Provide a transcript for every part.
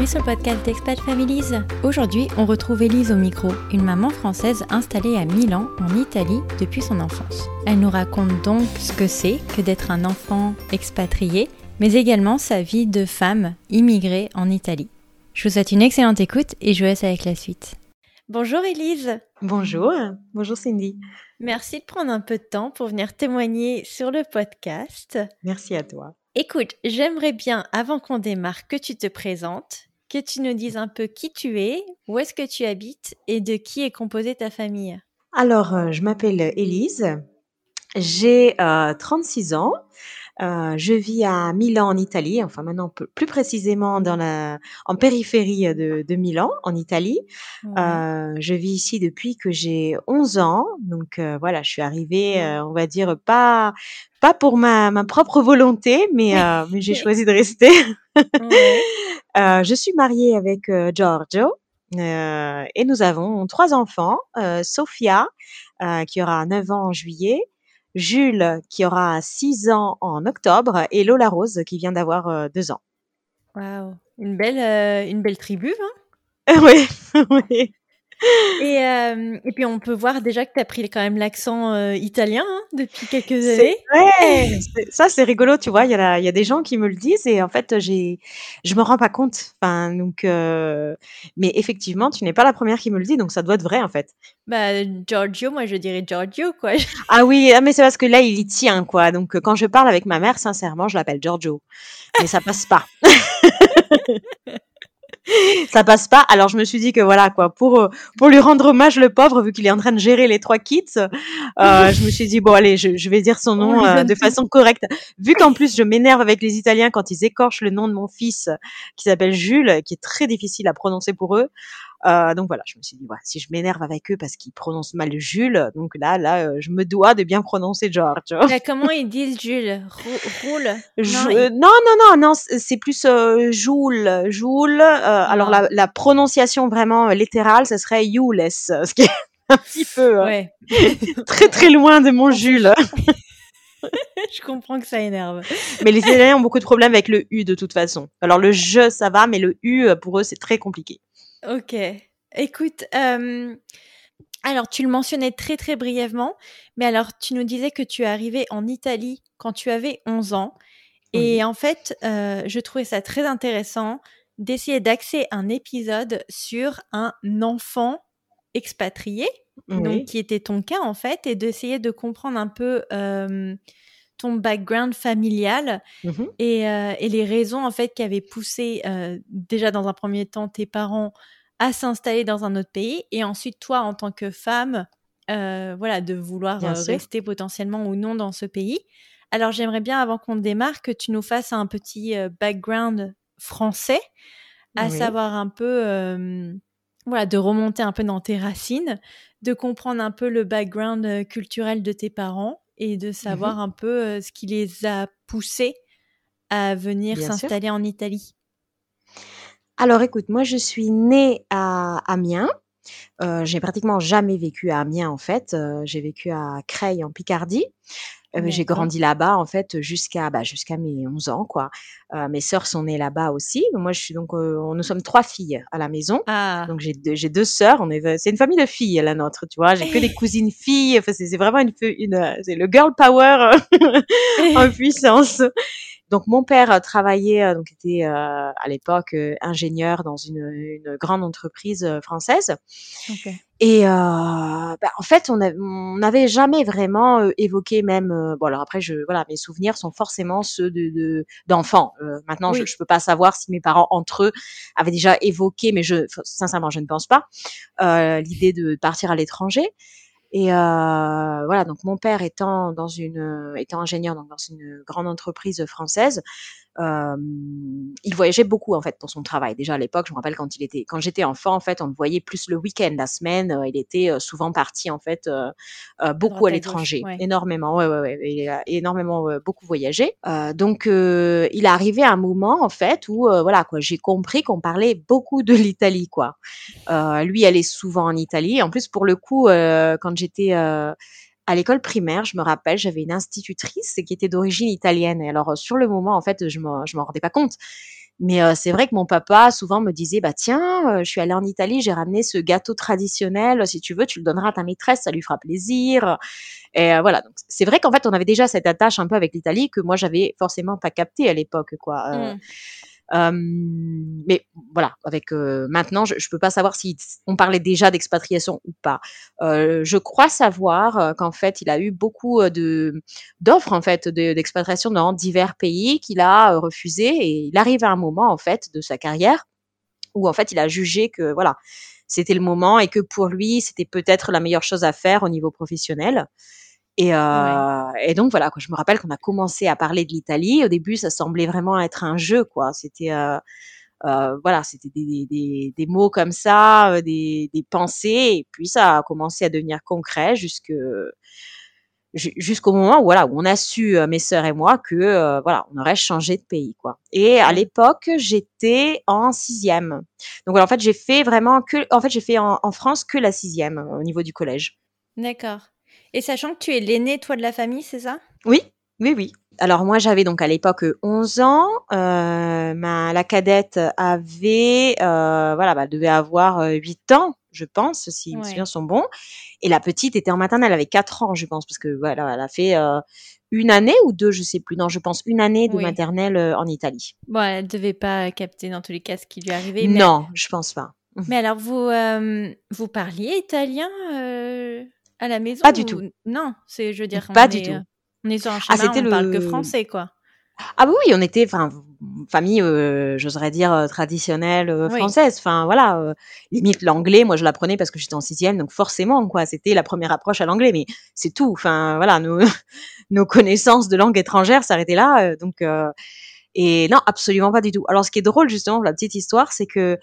bienvenue sur le podcast d'Expat Families. Aujourd'hui, on retrouve Elise au micro, une maman française installée à Milan, en Italie, depuis son enfance. Elle nous raconte donc ce que c'est que d'être un enfant expatrié, mais également sa vie de femme immigrée en Italie. Je vous souhaite une excellente écoute et je vous laisse avec la suite. Bonjour Elise. Bonjour, bonjour Cindy. Merci de prendre un peu de temps pour venir témoigner sur le podcast. Merci à toi. Écoute, j'aimerais bien, avant qu'on démarre, que tu te présentes, que tu nous dises un peu qui tu es, où est-ce que tu habites et de qui est composée ta famille? Alors, euh, je m'appelle Élise, j'ai 36 euh, ans. Euh, je vis à Milan en Italie, enfin maintenant plus précisément dans la, en périphérie de, de Milan en Italie. Euh, je vis ici depuis que j'ai 11 ans, donc voilà, je suis arrivée, on va dire pas pas pour ma, ma propre volonté, mais, euh, mais j'ai choisi de rester. je suis mariée avec Giorgio. et nous avons trois enfants, Sofia, qui aura 9 ans en juillet, Jules qui aura 6 ans en octobre et Lola Rose qui vient d'avoir 2 euh, ans. Waouh, une belle, euh, une belle tribu, hein? Oui, oui. Et, euh, et, puis on peut voir déjà que tu as pris quand même l'accent euh, italien hein, depuis quelques années. Ouais, ça c'est rigolo, tu vois. Il y, a y a des gens qui me le disent et en fait j'ai, je me rends pas compte. Enfin donc, euh... mais effectivement, tu n'es pas la première qui me le dit, donc ça doit être vrai en fait. Bah Giorgio, moi je dirais Giorgio quoi. Ah oui, ah, mais c'est parce que là il y tient quoi. Donc quand je parle avec ma mère, sincèrement, je l'appelle Giorgio, mais ça passe pas. ça passe pas. Alors je me suis dit que voilà quoi, pour euh, pour lui rendre hommage le pauvre, vu qu'il est en train de gérer les trois kits, euh, je me suis dit bon allez, je, je vais dire son nom euh, de façon correcte. Vu qu'en plus je m'énerve avec les Italiens quand ils écorchent le nom de mon fils, qui s'appelle Jules, qui est très difficile à prononcer pour eux. Euh, donc voilà, je me suis dit, si je m'énerve avec eux parce qu'ils prononcent mal Jules, donc là, là, euh, je me dois de bien prononcer George. comment ils disent Jules? Roule? Non, non, non, non, c'est plus euh, Joule. Joule. Euh, alors la, la, prononciation vraiment littérale, ce serait Jules, ce qui est un petit peu ouais. très très loin de mon Jules. je comprends que ça énerve. Mais les Italiens ont beaucoup de problèmes avec le U de toute façon. Alors le je, ça va, mais le U, pour eux, c'est très compliqué. Ok. Écoute, euh, alors tu le mentionnais très très brièvement, mais alors tu nous disais que tu es arrivé en Italie quand tu avais 11 ans. Et en fait, euh, je trouvais ça très intéressant d'essayer d'axer un épisode sur un enfant expatrié, donc qui était ton cas en fait, et d'essayer de comprendre un peu euh, ton background familial mmh et, euh, et, les raisons en fait qui avaient poussé euh, déjà dans un premier temps tes parents à s'installer dans un autre pays et ensuite toi en tant que femme euh, voilà de vouloir rester potentiellement ou non dans ce pays. Alors j'aimerais bien avant qu'on démarre que tu nous fasses un petit background français, à savoir un peu voilà de remonter un peu dans tes racines, de comprendre un peu le background culturel de tes parents et de mmh savoir un peu ce qui les a poussés à venir s'installer en Italie. Alors écoute, moi je suis née à Amiens. Euh, j'ai pratiquement jamais vécu à Amiens en fait. j'ai vécu à Creil en Picardie. Euh, j'ai grandi là-bas en fait jusqu'à bah, jusqu'à mes 11 ans quoi. Euh, mes sœurs sont nées là-bas aussi. Moi je suis donc euh, nous sommes trois filles à la maison. Ah. Donc j'ai deux, j'ai deux sœurs, on est c'est une famille de filles la nôtre, tu vois, j'ai que des cousines filles, enfin c'est vraiment une une c'est le girl power en puissance. Donc mon père euh, travaillait, euh, donc était euh, à l'époque ingénieur dans une, une, grande entreprise française. Okay. Et euh, bah, en fait, on n'avait jamais vraiment évoqué même. bon alors après, je voilà, mes souvenirs sont forcément ceux de d'enfants. maintenant, je, je peux pas savoir si mes parents entre eux avaient déjà évoqué, mais je sincèrement, je ne pense pas l'idée de partir à l'étranger. Et euh, voilà, donc mon père étant dans une étant ingénieur donc dans une grande entreprise française, euh, il voyageait beaucoup en fait pour son travail. Déjà à l'époque, je me rappelle quand il était, quand j'étais enfant, en fait, on le voyait plus le week-end, la semaine. Euh, il était euh, souvent parti en fait beaucoup à l'étranger, énormément, ouais, ouais, ouais, il a énormément beaucoup voyagé. donc il est arrivé à un moment en fait où voilà quoi, j'ai compris qu'on parlait beaucoup de l'Italie quoi. lui allait souvent en Italie. En plus pour le coup, quand j'étais à l'école primaire, je me rappelle, j'avais une institutrice qui était d'origine italienne. Et alors, sur le moment, en fait, je ne m'en rendais pas compte. Mais c'est vrai que mon papa souvent me disait bah tiens, je suis allée en Italie, j'ai ramené ce gâteau traditionnel. Si tu veux, tu le donneras à ta maîtresse, ça lui fera plaisir. Et voilà. Donc c'est vrai qu'en fait, on avait déjà cette attache un peu avec l'Italie que moi j'avais forcément pas capté à l'époque, quoi. Mmh. Mais voilà, avec maintenant, je, je peux pas savoir si on parlait déjà d'expatriation ou pas. Je crois savoir qu'en fait, il a eu beaucoup de d'offres en fait d'expatriation dans divers pays qu'il a refusé et il arrive à un moment en fait de sa carrière où en fait il a jugé que voilà c'était le moment et que pour lui c'était peut-être la meilleure chose à faire au niveau professionnel. Et, euh, et, donc voilà, quoi, je me rappelle qu'on a commencé à parler de l'Italie. Au début, ça semblait vraiment être un jeu, quoi. C'était euh, euh, voilà, c'était des, des, des, mots comme ça, des, des, pensées, et puis ça a commencé à devenir concret jusque jusqu'au moment où voilà où on a su mes sœurs et moi que voilà on aurait changé de pays quoi. Et à l'époque j'étais en sixième. Donc voilà, en fait j'ai fait vraiment que en fait j'ai fait en, en France que la sixième au niveau du collège. D'accord et sachant que tu es l'aîné, toi, de la famille, c'est ça? Oui, oui, oui. Alors moi, j'avais donc à l'époque 11 ans. Euh, ma, la cadette avait, euh, voilà, bah, devait avoir 8 ans, je pense, si mes souvenirs sont bons. Et la petite était en maternelle, elle avait 4 ans, je pense, parce que voilà, elle a fait euh, une année ou deux, je sais plus. Non, je pense une année de maternelle euh, en Italie. Bon, elle devait pas capter dans tous les cas ce qui lui arrivait. Non, je pense pas. Mais alors, vous, euh, vous parliez italien à la maison Pas du tout. Non, c'est, je veux dire, pas du tout. Euh, on est sur un ah, ah, on le... parle que français, quoi. Ah oui, on était, enfin, famille, euh, j'oserais dire euh, traditionnelle française. Enfin voilà, limite l'anglais. Moi, je l'apprenais parce que j'étais en sixième, donc forcément, quoi, c'était la première approche à l'anglais. Mais c'est tout. Enfin voilà, nos, nos connaissances de langue étrangère s'arrêtaient là. donc et non, absolument pas du tout. Alors, ce qui est drôle justement, la petite histoire, c'est que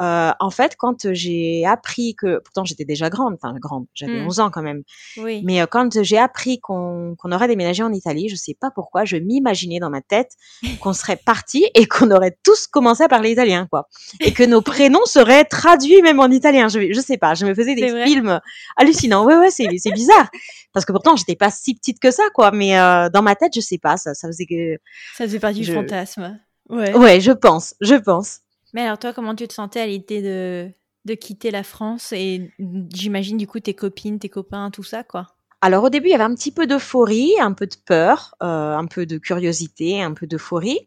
euh, en fait, quand j'ai appris que, pourtant j'étais déjà grande, enfin grande, j'avais 11 mmh. ans quand même, oui. mais euh, quand j'ai appris qu'on aurait déménagé en Italie, je sais pas pourquoi, je m'imaginais dans ma tête qu'on serait parti et qu'on aurait tous commencé à parler italien, quoi, et que nos prénoms seraient traduits même en italien. Je, je sais pas, je me faisais des films hallucinants. Ouais, ouais, c'est c'est bizarre parce que pourtant j'étais pas si petite que ça, quoi, mais euh, dans ma tête, je sais pas, ça, ça faisait que ça faisait partie du fantasme. Ouais. ouais, je pense, je pense. Mais alors toi, comment tu te sentais à l'idée de, de quitter la France et j'imagine du coup tes copines, tes copains, tout ça quoi? Alors au début, il y avait un petit peu d'euphorie, un peu de peur, euh, un peu de curiosité, un peu d'euphorie.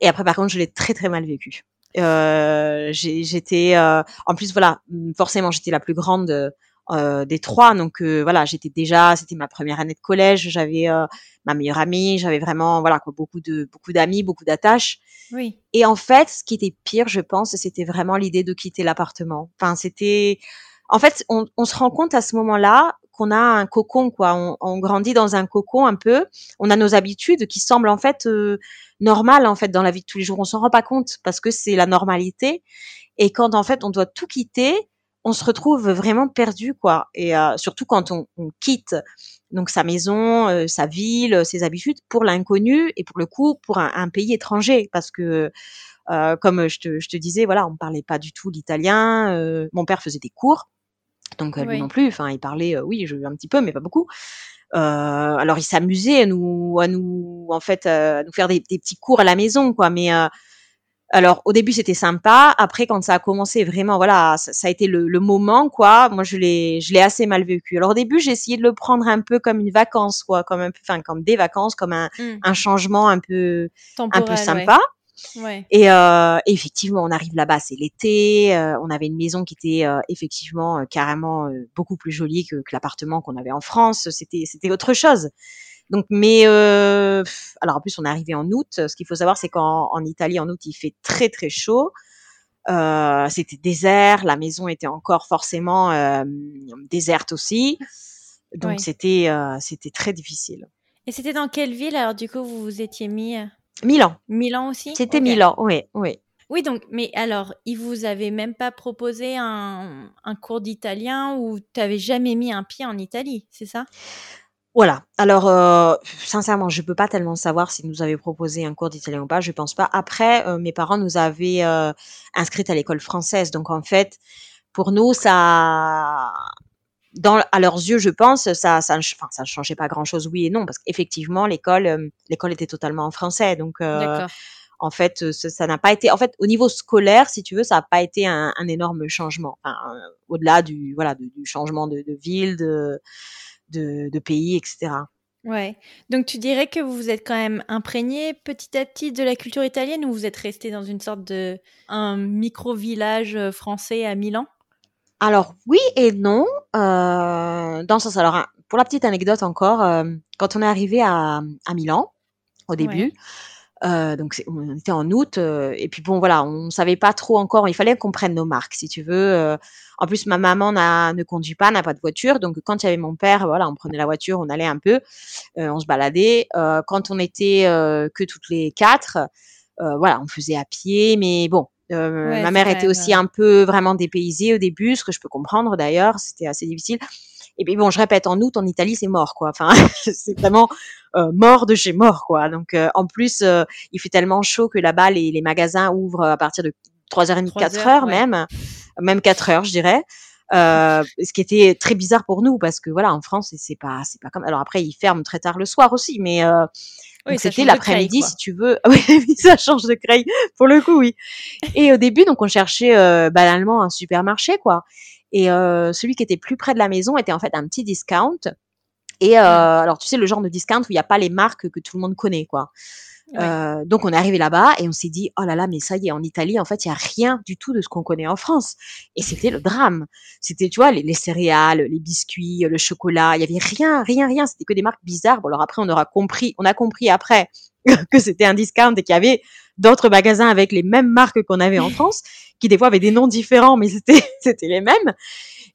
Et après, par contre, je l'ai très très mal vécu. Euh, j'étais, euh, en plus voilà, forcément, j'étais la plus grande des trois. Donc euh, voilà, j'étais déjà, c'était ma première année de collège, j'avais euh, ma meilleure amie, j'avais vraiment voilà quoi, beaucoup de beaucoup d'amis, beaucoup d'attaches. Oui. Et en fait, ce qui était pire, je pense, c'était vraiment l'idée de quitter l'appartement. Enfin, c'était en fait, on, on, se rend compte à ce moment-là qu'on a un cocon, quoi. On, on, grandit dans un cocon un peu. On a nos habitudes qui semblent en fait euh, normales en fait dans la vie de tous les jours. On s'en rend pas compte parce que c'est la normalité. Et quand en fait on doit tout quitter, on se retrouve vraiment perdu, quoi. Et euh, surtout quand on, quitte donc sa maison, euh, sa ville, ses habitudes pour l'inconnu et pour le coup pour un, pays étranger, parce que euh, comme je te, je te, disais, voilà, on parlait pas du tout l'italien. mon père faisait des cours, donc lui non plus. Enfin, il parlait, oui, je, un petit peu, mais pas beaucoup. alors il s'amusait à nous, à nous, en fait, à nous faire des, des, petits cours à la maison, quoi. Mais alors au début c'était sympa, après quand ça a commencé vraiment voilà ça, a été le, le, moment quoi. Moi je l'ai je l'ai assez mal vécu. Alors au début j'ai essayé de le prendre un peu comme une vacance quoi, comme un peu enfin comme des vacances, comme un, mmh. un changement un peu un peu sympa. Ouais. Et euh, effectivement, on arrive là-bas, c'est l'été. Euh, on avait une maison qui était euh, effectivement euh, carrément beaucoup plus jolie que, que l'appartement qu'on avait en France. C'était c'était autre chose. Donc, mais euh, alors en plus on est arrivé en août. Ce qu'il faut savoir, c'est qu'en en Italie en août il fait très très chaud. Euh, c'était désert, la maison était encore forcément euh, déserte aussi. Donc c'était c'était très difficile. Et c'était dans quelle ville? Alors du coup vous vous étiez mis Milan. Milan aussi? C'était Milan, oui, oui. Oui, donc, mais alors, il vous avait même pas proposé un, un cours d'italien ou tu n'avais jamais mis un pied en Italie, c'est ça? Voilà. Alors, euh, sincèrement, je peux pas tellement savoir s'ils nous avaient proposé un cours d'italien ou pas. Je pense pas. Après, euh, mes parents nous avaient euh, inscrites à l'école française, donc en fait, pour nous, ça, dans à leurs yeux, je pense, ça, ça, enfin, ça ne changeait pas grand-chose, oui et non, parce qu'effectivement, l'école, l'école était totalement en français, donc en fait, ça n'a pas été. En fait, au niveau scolaire, si tu veux, ça n'a pas été un, un énorme changement. Enfin, au-delà du voilà du, changement de, de ville, de, de, de pays, etc. Ouais. Donc tu dirais que vous vous êtes quand même imprégné petit à petit de la culture italienne ou vous êtes resté dans une sorte de un micro village euh, français à Milan? Alors oui et non. Euh, dans ce sens, alors pour la petite anecdote encore, euh, quand on est arrivé à, à Milan au début. Euh, donc on était en août euh, et puis bon voilà, on savait pas trop encore. Il fallait qu'on prenne nos marques, si tu veux. Euh. en plus, ma maman ne conduit pas, n'a pas de voiture, donc quand il y avait mon père, voilà, on prenait la voiture, on allait un peu, on se baladait. quand on était que toutes les quatre, voilà, on faisait à pied, mais bon. ma mère était aussi un peu vraiment dépaysée au début, ce que je peux comprendre d'ailleurs, c'était assez difficile. Et puis bon, je répète, en août en Italie, c'est mort quoi. Enfin, c'est vraiment euh, mort de chez mort quoi. Donc euh, en plus, euh, il fait tellement chaud que là-bas les, les, magasins ouvrent à partir de 3h30, 4h même, même 4h je dirais. Euh, ce qui était très bizarre pour nous parce que voilà en France c'est pas c'est pas comme alors après ils ferment très tard le soir aussi mais euh, oui, c'était l'après-midi si tu veux oui ça change de craie pour le coup oui et au début donc on cherchait euh, banalement un supermarché quoi et euh, celui qui était plus près de la maison était en fait un petit discount. Et euh, alors, tu sais, le genre de discount où il n'y a pas les marques que tout le monde connaît, quoi. Euh, donc on est arrivé là-bas et on s'est dit oh là là mais ça y est en Italie en fait il y a rien du tout de ce qu'on connaît en France. Et c'était le drame. C'était tu vois les, les, céréales les biscuits le chocolat il y avait rien rien rien. C'était que des marques bizarres. Bon alors après on aura compris on a compris après que c'était un discount et qu'il y avait d'autres magasins avec les mêmes marques qu'on avait en France, qui des fois avaient des noms différents, mais c'était c'était les mêmes.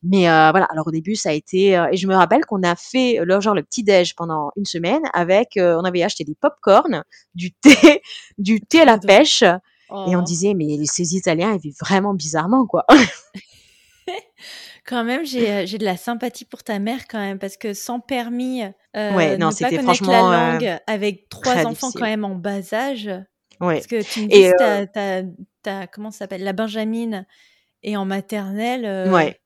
Mais euh, voilà, alors au début ça a été euh, et je me rappelle qu'on a fait le genre le petit déj pendant une semaine avec euh, on avait acheté des pop-corn, du thé, du thé à la pêche et on oh. disait mais ces Italiens ils vivent vraiment bizarrement quoi. quand même, j'ai, j'ai de la sympathie pour ta mère quand même, parce que sans permis, euh, ouais, non, c'était franchement la langue, avec trois enfants quand même en bas âge, parce que tu me dis euh comment ça s'appelle La Benjamine et en maternelle. Euh, ouais.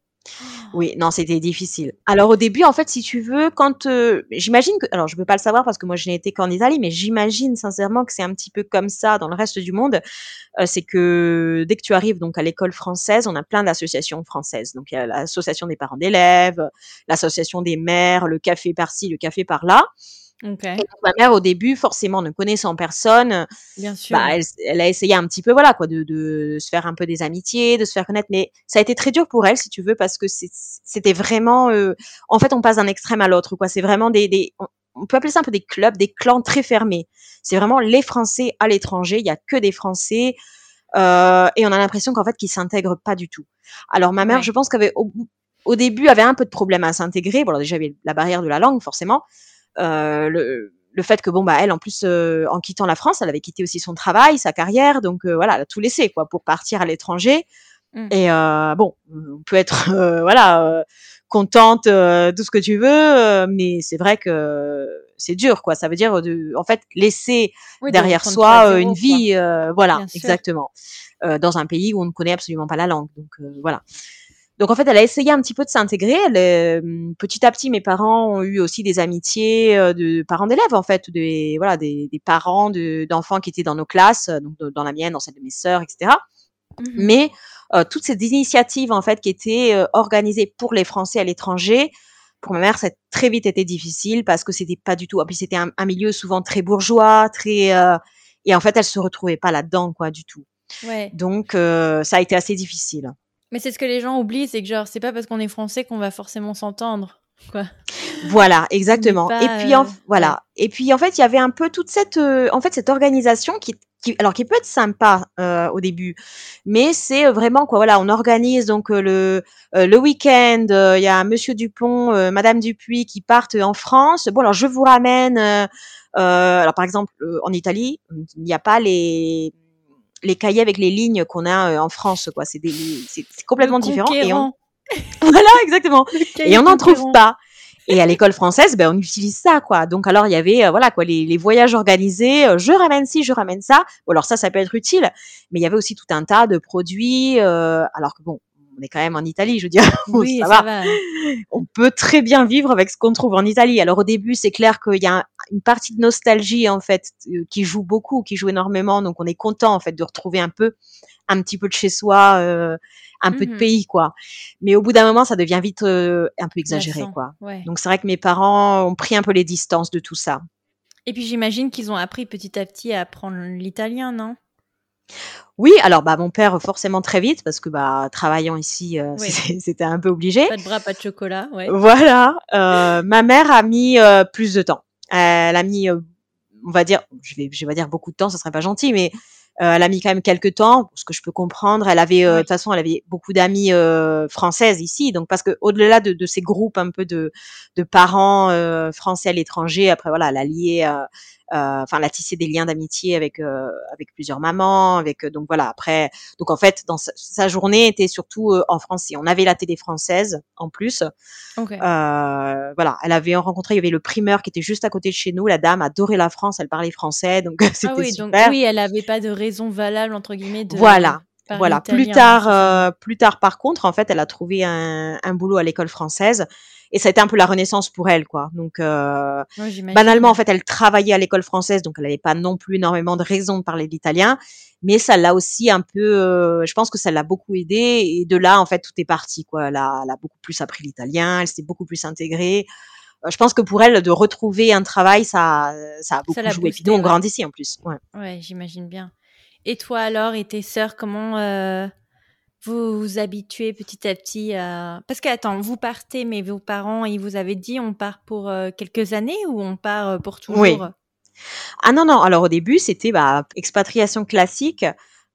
Oui, non, c'était difficile. Alors au début, en fait, si tu veux, quand euh, j'imagine que, alors je peux pas le savoir parce que moi je n'ai été qu'en Italie, mais j'imagine sincèrement que c'est un petit peu comme ça dans le reste du monde. c'est que dès que tu arrives donc à l'école française, on a plein d'associations françaises. Donc il y a l'association des parents d'élèves, l'association des mères, le café par-ci, le café par-là. Okay. ma mère, au début, forcément, ne connaissant personne, Bien sûr. Bah, elle, elle, a essayé un petit peu, voilà, quoi, de, de, se faire un peu des amitiés, de se faire connaître. Mais ça a été très dur pour elle, si tu veux, parce que c'était vraiment, euh, en fait, on passe d'un extrême à l'autre, quoi. C'est vraiment des, des on, peut appeler ça un peu des clubs, des clans très fermés. C'est vraiment les Français à l'étranger. Il y a que des Français. Euh, et on a l'impression qu'en fait, qu'ils s'intègrent pas du tout. Alors, ma mère, je pense qu'avait au, au, début, avait un peu de problème à s'intégrer. Bon, alors déjà, il y avait la barrière de la langue, forcément. Euh, le, le fait que bon bah elle en plus euh, en quittant la France elle avait quitté aussi son travail sa carrière donc euh, voilà elle a tout laissé quoi pour partir à l'étranger. Mmh. et euh, bon on peut être voilà contente de tout ce que tu veux mais c'est vrai que c'est dur quoi. Ça veut dire de en fait laisser derrière soi une vie voilà exactement. Dans un pays où on ne connaît absolument pas la langue donc voilà donc en fait, elle a essayé un petit peu de s'intégrer. Euh, petit à petit, mes parents ont eu aussi des amitiés euh, de parents d'élèves en fait, des voilà, des, des parents d'enfants qui étaient dans nos classes, donc dans la mienne, dans celle de mes sœurs, etc. Mmh Mais euh, toutes ces initiatives en fait qui étaient euh, organisées pour les Français à l'étranger, pour ma mère, ça a très vite été difficile parce que c'était pas du tout. Et puis c'était un, un, milieu souvent très bourgeois, très et en fait, elle se retrouvait pas là-dedans quoi du tout. Ouais. Donc ça a été assez difficile. Mais c'est ce que les gens oublient, c'est que genre, c'est pas parce qu'on est français qu'on va forcément s'entendre. Quoi. Voilà, exactement. et puis en, voilà. Et puis en fait, il y avait un peu toute cette, euh, en fait, cette organisation qui, qui, alors qui peut être sympa euh, au début, mais c'est vraiment quoi. Voilà, on organise donc euh, le le week-end. Il y a Monsieur Dupont, Madame Dupuis qui partent en France. Bon, alors je vous ramène. alors par exemple, en Italie, il n'y a pas les les cahiers avec les lignes qu'on a euh, en France, quoi. C'est complètement différent. Et on... voilà, exactement. Et on n'en trouve pas. Et à l'école française, ben on utilise ça, quoi. Donc alors il y avait, euh, voilà, quoi, les, les, voyages organisés. Euh, je ramène ci, je ramène ça. Bon alors ça, ça peut être utile, mais il y avait aussi tout un tas de produits. alors que bon, on est quand même en Italie, je veux dire. Oui, ça, va. On peut très bien vivre avec ce qu'on trouve en Italie. Alors au début, c'est clair qu'il y a une partie de nostalgie en fait qui joue beaucoup, qui joue énormément. Donc on est content en fait de retrouver un peu, un petit peu de chez soi, un peu de mmh pays quoi. Mais au bout d'un moment, ça devient vite un peu exagéré quoi. Donc c'est vrai que mes parents ont pris un peu les distances de tout ça. Et puis j'imagine qu'ils ont appris petit à petit à apprendre l'italien, non? Oui, alors bah mon père forcément très vite parce que bah travaillant ici euh, c'était un peu obligé. Pas de bras, pas de chocolat. Ouais. Voilà. Euh, ma mère a mis euh, plus de temps. Elle a mis, on va dire, je vais je vais dire beaucoup de temps, ça serait pas gentil, mais elle a mis quand même quelques temps, ce que je peux comprendre. Elle avait, de toute façon, elle avait beaucoup d'amies françaises ici, donc parce que au-delà de, de, ces groupes un peu de, de parents français à l'étranger, après voilà, elle a lié enfin, elle a tissé des liens d'amitié avec euh, avec plusieurs mamans, avec euh, donc voilà. Après, donc en fait, dans sa, journée était surtout en français. On avait la télé française en plus. voilà, elle avait rencontré, il y avait le primeur qui était juste à côté de chez nous. La dame adorait la France, elle parlait français, donc c'était ah oui, super. Donc, oui, elle avait pas de raison valable entre guillemets de. Voilà. Voilà. Plus tard, plus tard, par contre, en fait, elle a trouvé un, un boulot à l'école française et ça a été un peu la renaissance pour elle quoi. Donc euh, banalement en fait elle travaillait à l'école française donc elle n'avait pas non plus énormément de raisons de parler l'italien mais ça l'a aussi un peu euh, je pense que ça l'a beaucoup aidé et de là en fait tout est parti quoi. Elle a, elle a beaucoup plus appris l'italien elle s'est beaucoup plus intégrée. Euh, je pense que pour elle de retrouver un travail ça ça a beaucoup joué. Et puis nous on grandit ici en plus. Ouais, ouais j'imagine bien et toi alors et tes sœurs comment euh vous vous habituez petit à petit à... Parce que, attends, vous partez, mais vos parents, ils vous avaient dit on part pour euh, quelques années ou on part euh, pour toujours? Oui. Ah non, non, alors au début, c'était bah, expatriation classique.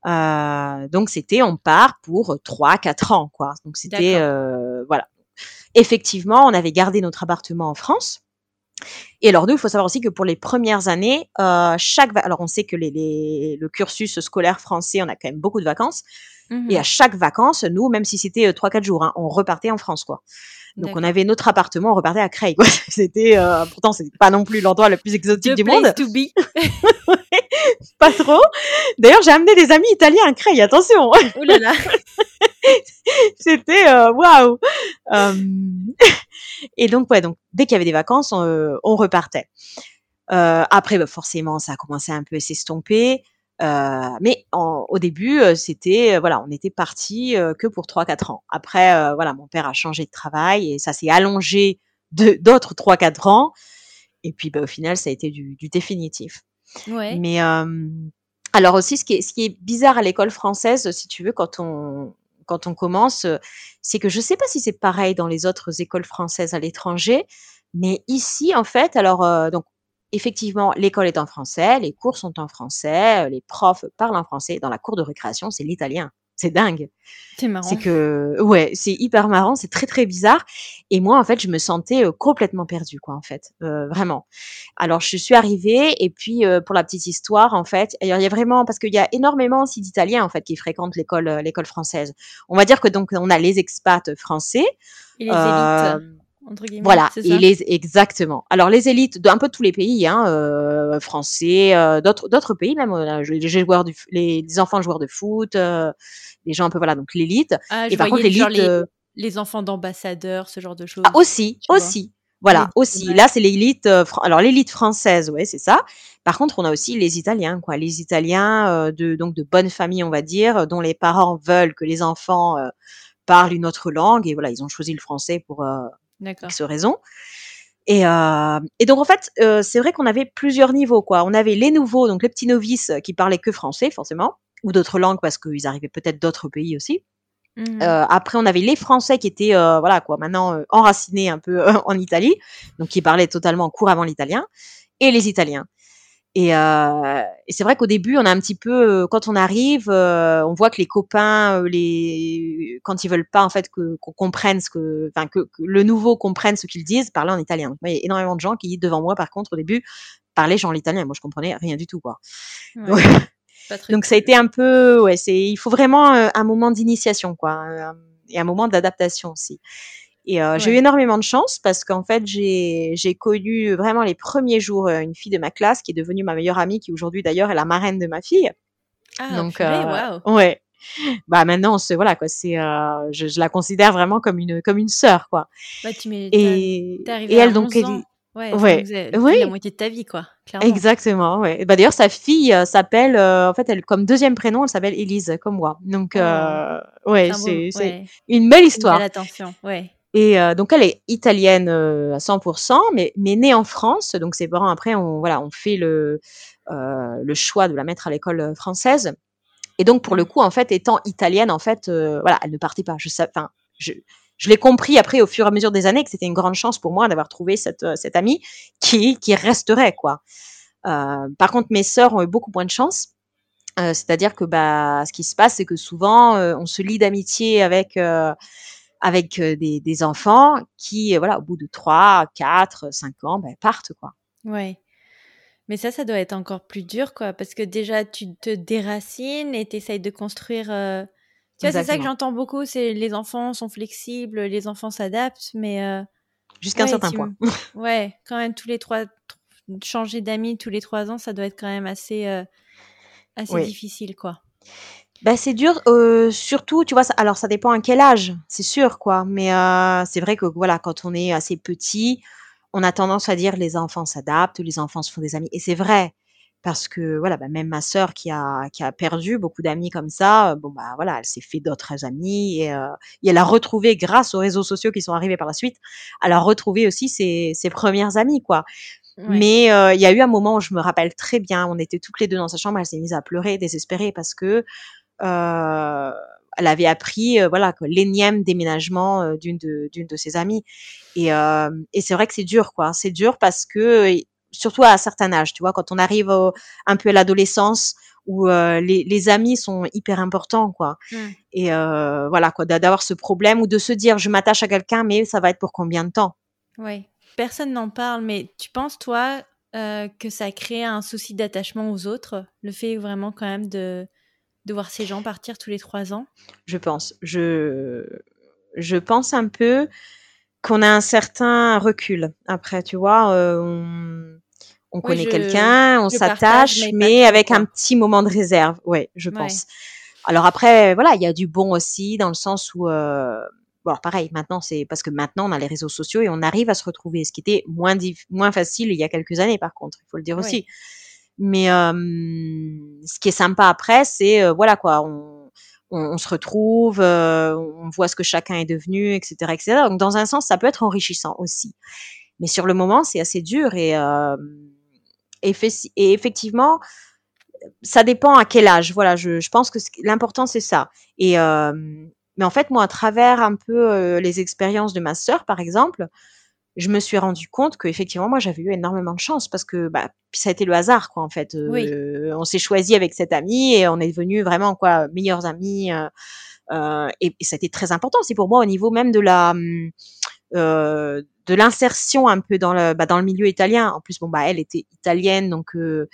Euh, donc c'était on part pour 3-4 ans, quoi. Donc c'était... Voilà. Effectivement, on avait gardé notre appartement en France. Et alors nous, il faut savoir aussi que pour les premières années, euh, chaque alors on sait que les, les, le cursus scolaire français, on a quand même beaucoup de vacances. Et à mmh chaque vacances, nous, même si c'était trois quatre jours, hein, on repartait en France, quoi. Donc on avait notre appartement, on repartait à Creil. C'était euh, pourtant c'était pas non plus l'endroit le plus exotique du monde. To be. pas trop. D'ailleurs, j'ai amené des amis italiens à Creil. Attention. Oh là là. c'était euh, waouh. Wow. Et donc ouais, donc dès qu'il y avait des vacances, on, euh, on repartait. Euh, après, bah, forcément, ça a commencé un peu à s'estomper. Euh, mais au début, c'était voilà, on était parti que pour 3-4 ans. Après, voilà, mon père a changé de travail et ça s'est allongé d'autres 3-4 ans. Et puis, bah, au final, ça a été du, du définitif. Ouais. Mais alors aussi, ce qui est, ce qui est bizarre à l'école française, si tu veux, quand on quand on commence, c'est que je sais pas si c'est pareil dans les autres écoles françaises à l'étranger, mais ici, en fait, alors donc effectivement, l'école est en français, les cours sont en français, euh, les profs parlent en français. Dans la cour de récréation, c'est l'italien. C'est dingue. C'est marrant. C'est que, ouais, c'est hyper marrant, c'est très très bizarre. Et moi, en fait, je me sentais euh, complètement perdue, quoi, en fait, euh, vraiment. Alors, je suis arrivée et puis pour la petite histoire, en fait, il y a vraiment parce qu'il y a énormément aussi d'Italiens en fait qui fréquentent l'école l'école française. On va dire que donc on a les expats français. Et les élites voilà, et les exactement. Alors les élites d'un peu tous les pays, hein, euh, français, euh, d'autres d'autres pays même. Euh, les, joueurs du, les, enfants joueurs de foot, euh, les gens un peu voilà donc l'élite. Ah, et par contre l'élite, les, les, enfants d'ambassadeurs, ce genre de choses. Ah, aussi, aussi. Voilà, aussi. Là, c'est l'élite. alors l'élite française, ouais, c'est ça. Par contre, on a aussi les Italiens, quoi. Les Italiens de donc de bonne famille, on va dire, dont les parents veulent que les enfants parlent une autre langue et voilà, ils ont choisi le français pour X raison. Et, euh, et donc en fait, euh, c'est vrai qu'on avait plusieurs niveaux quoi. On avait les nouveaux, donc les petits novices qui parlaient que français forcément, ou d'autres langues parce qu'ils arrivaient peut-être d'autres pays aussi. Mmh euh, après, on avait les Français qui étaient euh, voilà quoi, maintenant euh, enracinés un peu en Italie, donc qui parlaient totalement couramment l'italien, et les Italiens. Et, euh, et c'est vrai qu'au début, on a un petit peu, euh, quand on arrive, euh, on voit que les copains, euh, les, quand ils veulent pas en fait que qu'on comprenne ce que, enfin que, le nouveau comprenne ce qu'ils disent, parler en italien. il y a énormément de gens qui devant moi, par contre, au début, parlaient genre l'italien. Moi, je comprenais rien du tout, quoi. Donc, ça a été un peu, ouais, c'est, il faut vraiment un moment d'initiation, quoi, et un moment d'adaptation aussi. Et euh, j'ai eu énormément de chance parce qu'en fait, j'ai connu vraiment les premiers jours euh, une fille de ma classe qui est devenue ma meilleure amie, qui aujourd'hui d'ailleurs est la marraine de ma fille. Ah, Donc, euh, ouais. bah maintenant, c'est voilà quoi, c'est, euh, je, je, la considère vraiment comme une comme une sœur quoi. Bah, tu et, et elle donc elle, Ouais, ouais. oui. la moitié de ta vie, quoi. Clairement. Exactement, ouais. Bah, d'ailleurs, sa fille s'appelle, en fait, elle, comme deuxième prénom, elle s'appelle Élise, comme moi. Donc, oh. ouais, c'est ouais. une belle histoire. Une belle attention, ouais. Et euh, donc, elle est italienne à 100%, mais, mais née en France. Donc, ses parents, après, on, voilà, on fait le, le choix de la mettre à l'école française. Et donc, pour le coup, en fait, étant italienne, en fait, voilà, elle ne partait pas. Je enfin, je, je l'ai compris après au fur et à mesure des années que c'était une grande chance pour moi d'avoir trouvé cette, euh, cette amie qui, qui resterait quoi. Euh, par contre, mes sœurs ont eu beaucoup moins de chance. Euh, C'est-à-dire que bah, ce qui se passe, c'est que souvent, euh, on se lie d'amitié avec euh, avec des, des, enfants qui, voilà, au bout de 3, 4, 5 ans, bah, partent quoi. Ouais. Mais ça, ça doit être encore plus dur, quoi, parce que déjà, tu te déracines et tu essayes de construire tu vois, c'est ça que j'entends beaucoup, c'est les enfants sont flexibles, les enfants s'adaptent, mais euh, jusqu'à un certain point. ouais, quand même tous les trois, changer d'amis tous les trois ans, ça doit être quand même assez, euh, assez difficile, quoi. Bah, c'est dur, euh, surtout, tu vois, ça, alors ça dépend à quel âge, c'est sûr, quoi. Mais euh, c'est vrai que voilà, quand on est assez petit, on a tendance à dire les enfants s'adaptent, les enfants se font des amis, et c'est vrai parce que voilà, bah, même ma sœur qui a qui a perdu beaucoup d'amis comme ça, bon bah voilà, elle s'est fait d'autres amis et, euh, et, elle a retrouvé grâce aux réseaux sociaux qui sont arrivés par la suite, elle a retrouvé aussi ses, ses premières amies quoi. Mais euh, il y a eu un moment où je me rappelle très bien, on était toutes les deux dans sa chambre, elle s'est mise à pleurer, désespérée parce que euh, elle avait appris euh, voilà l'énième déménagement euh, d'une de d'une de ses amies. Et, euh, et c'est vrai que c'est dur quoi, c'est dur parce que surtout à un certain âge, tu vois, quand on arrive un peu à l'adolescence où euh, les, les, amis sont hyper importants, quoi. Mmh. Et euh, voilà, quoi, d'avoir ce problème ou de se dire, je m'attache à quelqu'un, mais ça va être pour combien de temps? Oui, personne n'en parle, mais tu penses, toi, euh, que ça crée un souci d'attachement aux autres, le fait vraiment quand même de, de voir ces gens partir tous les trois ans? Je pense. Je, je pense un peu qu'on a un certain recul. Après, tu vois, euh, on, on connaît quelqu'un, on s'attache, mais, avec un petit moment de réserve. Ouais, je pense. Alors après, voilà, il y a du bon aussi dans le sens où, euh, bon, pareil, maintenant c'est parce que maintenant on a les réseaux sociaux et on arrive à se retrouver, ce qui était moins moins facile il y a quelques années, par contre, il faut le dire aussi. Mais ce qui est sympa après, c'est euh, voilà quoi, on, se retrouve, on voit ce que chacun est devenu, etc., etc. Donc dans un sens, ça peut être enrichissant aussi. Mais sur le moment, c'est assez dur et et, effectivement, ça dépend à quel âge. Voilà, je, je pense que l'important c'est ça. Et mais en fait, moi, à travers un peu les expériences de ma sœur, par exemple, je me suis rendu compte que effectivement, moi, j'avais eu énormément de chance parce que bah, ça a été le hasard, quoi. En fait, euh, on s'est choisi avec cette amie et on est devenus vraiment quoi meilleurs amis. Euh, euh, et, et, ça a été très important aussi pour moi au niveau même de la euh, de l'insertion un peu dans le bah, dans le milieu italien. En plus, bon bah elle était italienne, donc euh,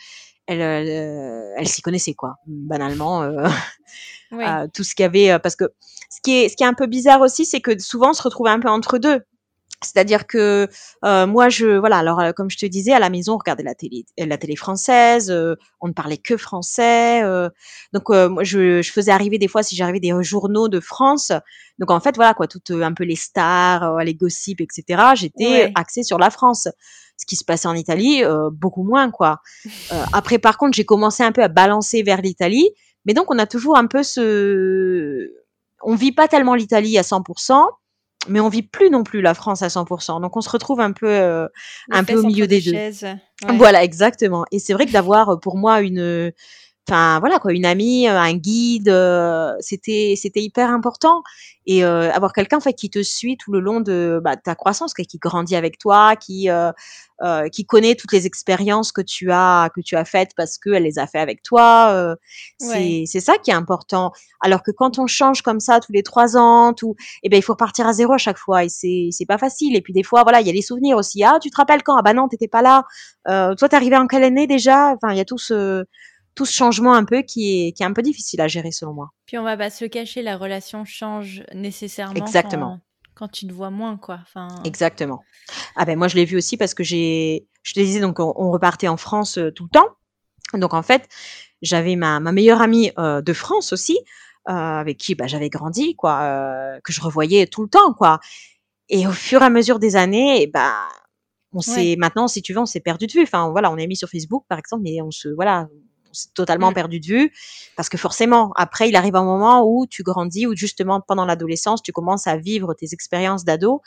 elle elle, elle s'y connaissait quoi, banalement. Euh, oui. tout ce qu'il y avait parce que ce qui est ce qui est un peu bizarre aussi, c'est que souvent on se retrouvait un peu entre deux. C'est-à-dire que euh, moi, je voilà. Alors, euh, comme je te disais, à la maison, on regardait la télé, la télé française. Euh, on ne parlait que français. Euh. donc, moi, je, je, faisais arriver des fois, si j'arrivais des journaux de France. Donc, en fait, voilà quoi, toutes un peu les stars, les gossips, etc. J'étais ouais. axée sur la France. Ce qui se passait en Italie, beaucoup moins quoi. après, par contre, j'ai commencé un peu à balancer vers l'Italie. Mais donc, on a toujours un peu ce, on vit pas tellement l'Italie à 100% mais on vit plus non plus la France à 100%. Donc on se retrouve un peu, euh, un peu au milieu des deux. Ouais. Voilà, exactement. Et c'est vrai que d'avoir euh, pour moi une, enfin voilà quoi, une amie, euh, un guide, euh, c'était c'était hyper important. Et euh, avoir quelqu'un en fait qui te suit tout le long de bah, ta croissance, qui grandit avec toi, qui euh, qui connaît toutes les expériences que tu as que tu as faites parce qu'elle les a fait avec toi. Euh, c'est c'est ça qui est important. Alors que quand on change comme ça tous les trois ans, tout, eh ben il faut repartir à zéro à chaque fois et c'est c'est pas facile. Et puis des fois voilà, il y a les souvenirs aussi. Ah, tu te rappelles quand? Ah bah non, t'étais pas là. Euh, toi, t'es arrivé en quelle année déjà? Enfin, il y a tout ce tout ce changement un peu qui est, qui est un peu difficile à gérer selon moi. Puis on va pas se cacher, la relation change nécessairement. Exactement quand tu te vois moins, quoi. Enfin... Exactement. Ah ben moi je l'ai vu aussi parce que j'ai, je te disais donc on, on repartait en France euh, tout le temps. Donc en fait j'avais ma, ma meilleure amie euh, de France aussi. avec qui bah, j'avais grandi, quoi, que je revoyais tout le temps, quoi. Et au fur et à mesure des années, bah, on s'est maintenant, si tu veux, on s'est perdu de vue. Enfin, voilà, on est mis sur Facebook, par exemple, mais on se, voilà, on s'est totalement mmh. perdu de vue parce que forcément, après, il arrive un moment où tu grandis, où justement pendant l'adolescence, tu commences à vivre tes expériences d'ado.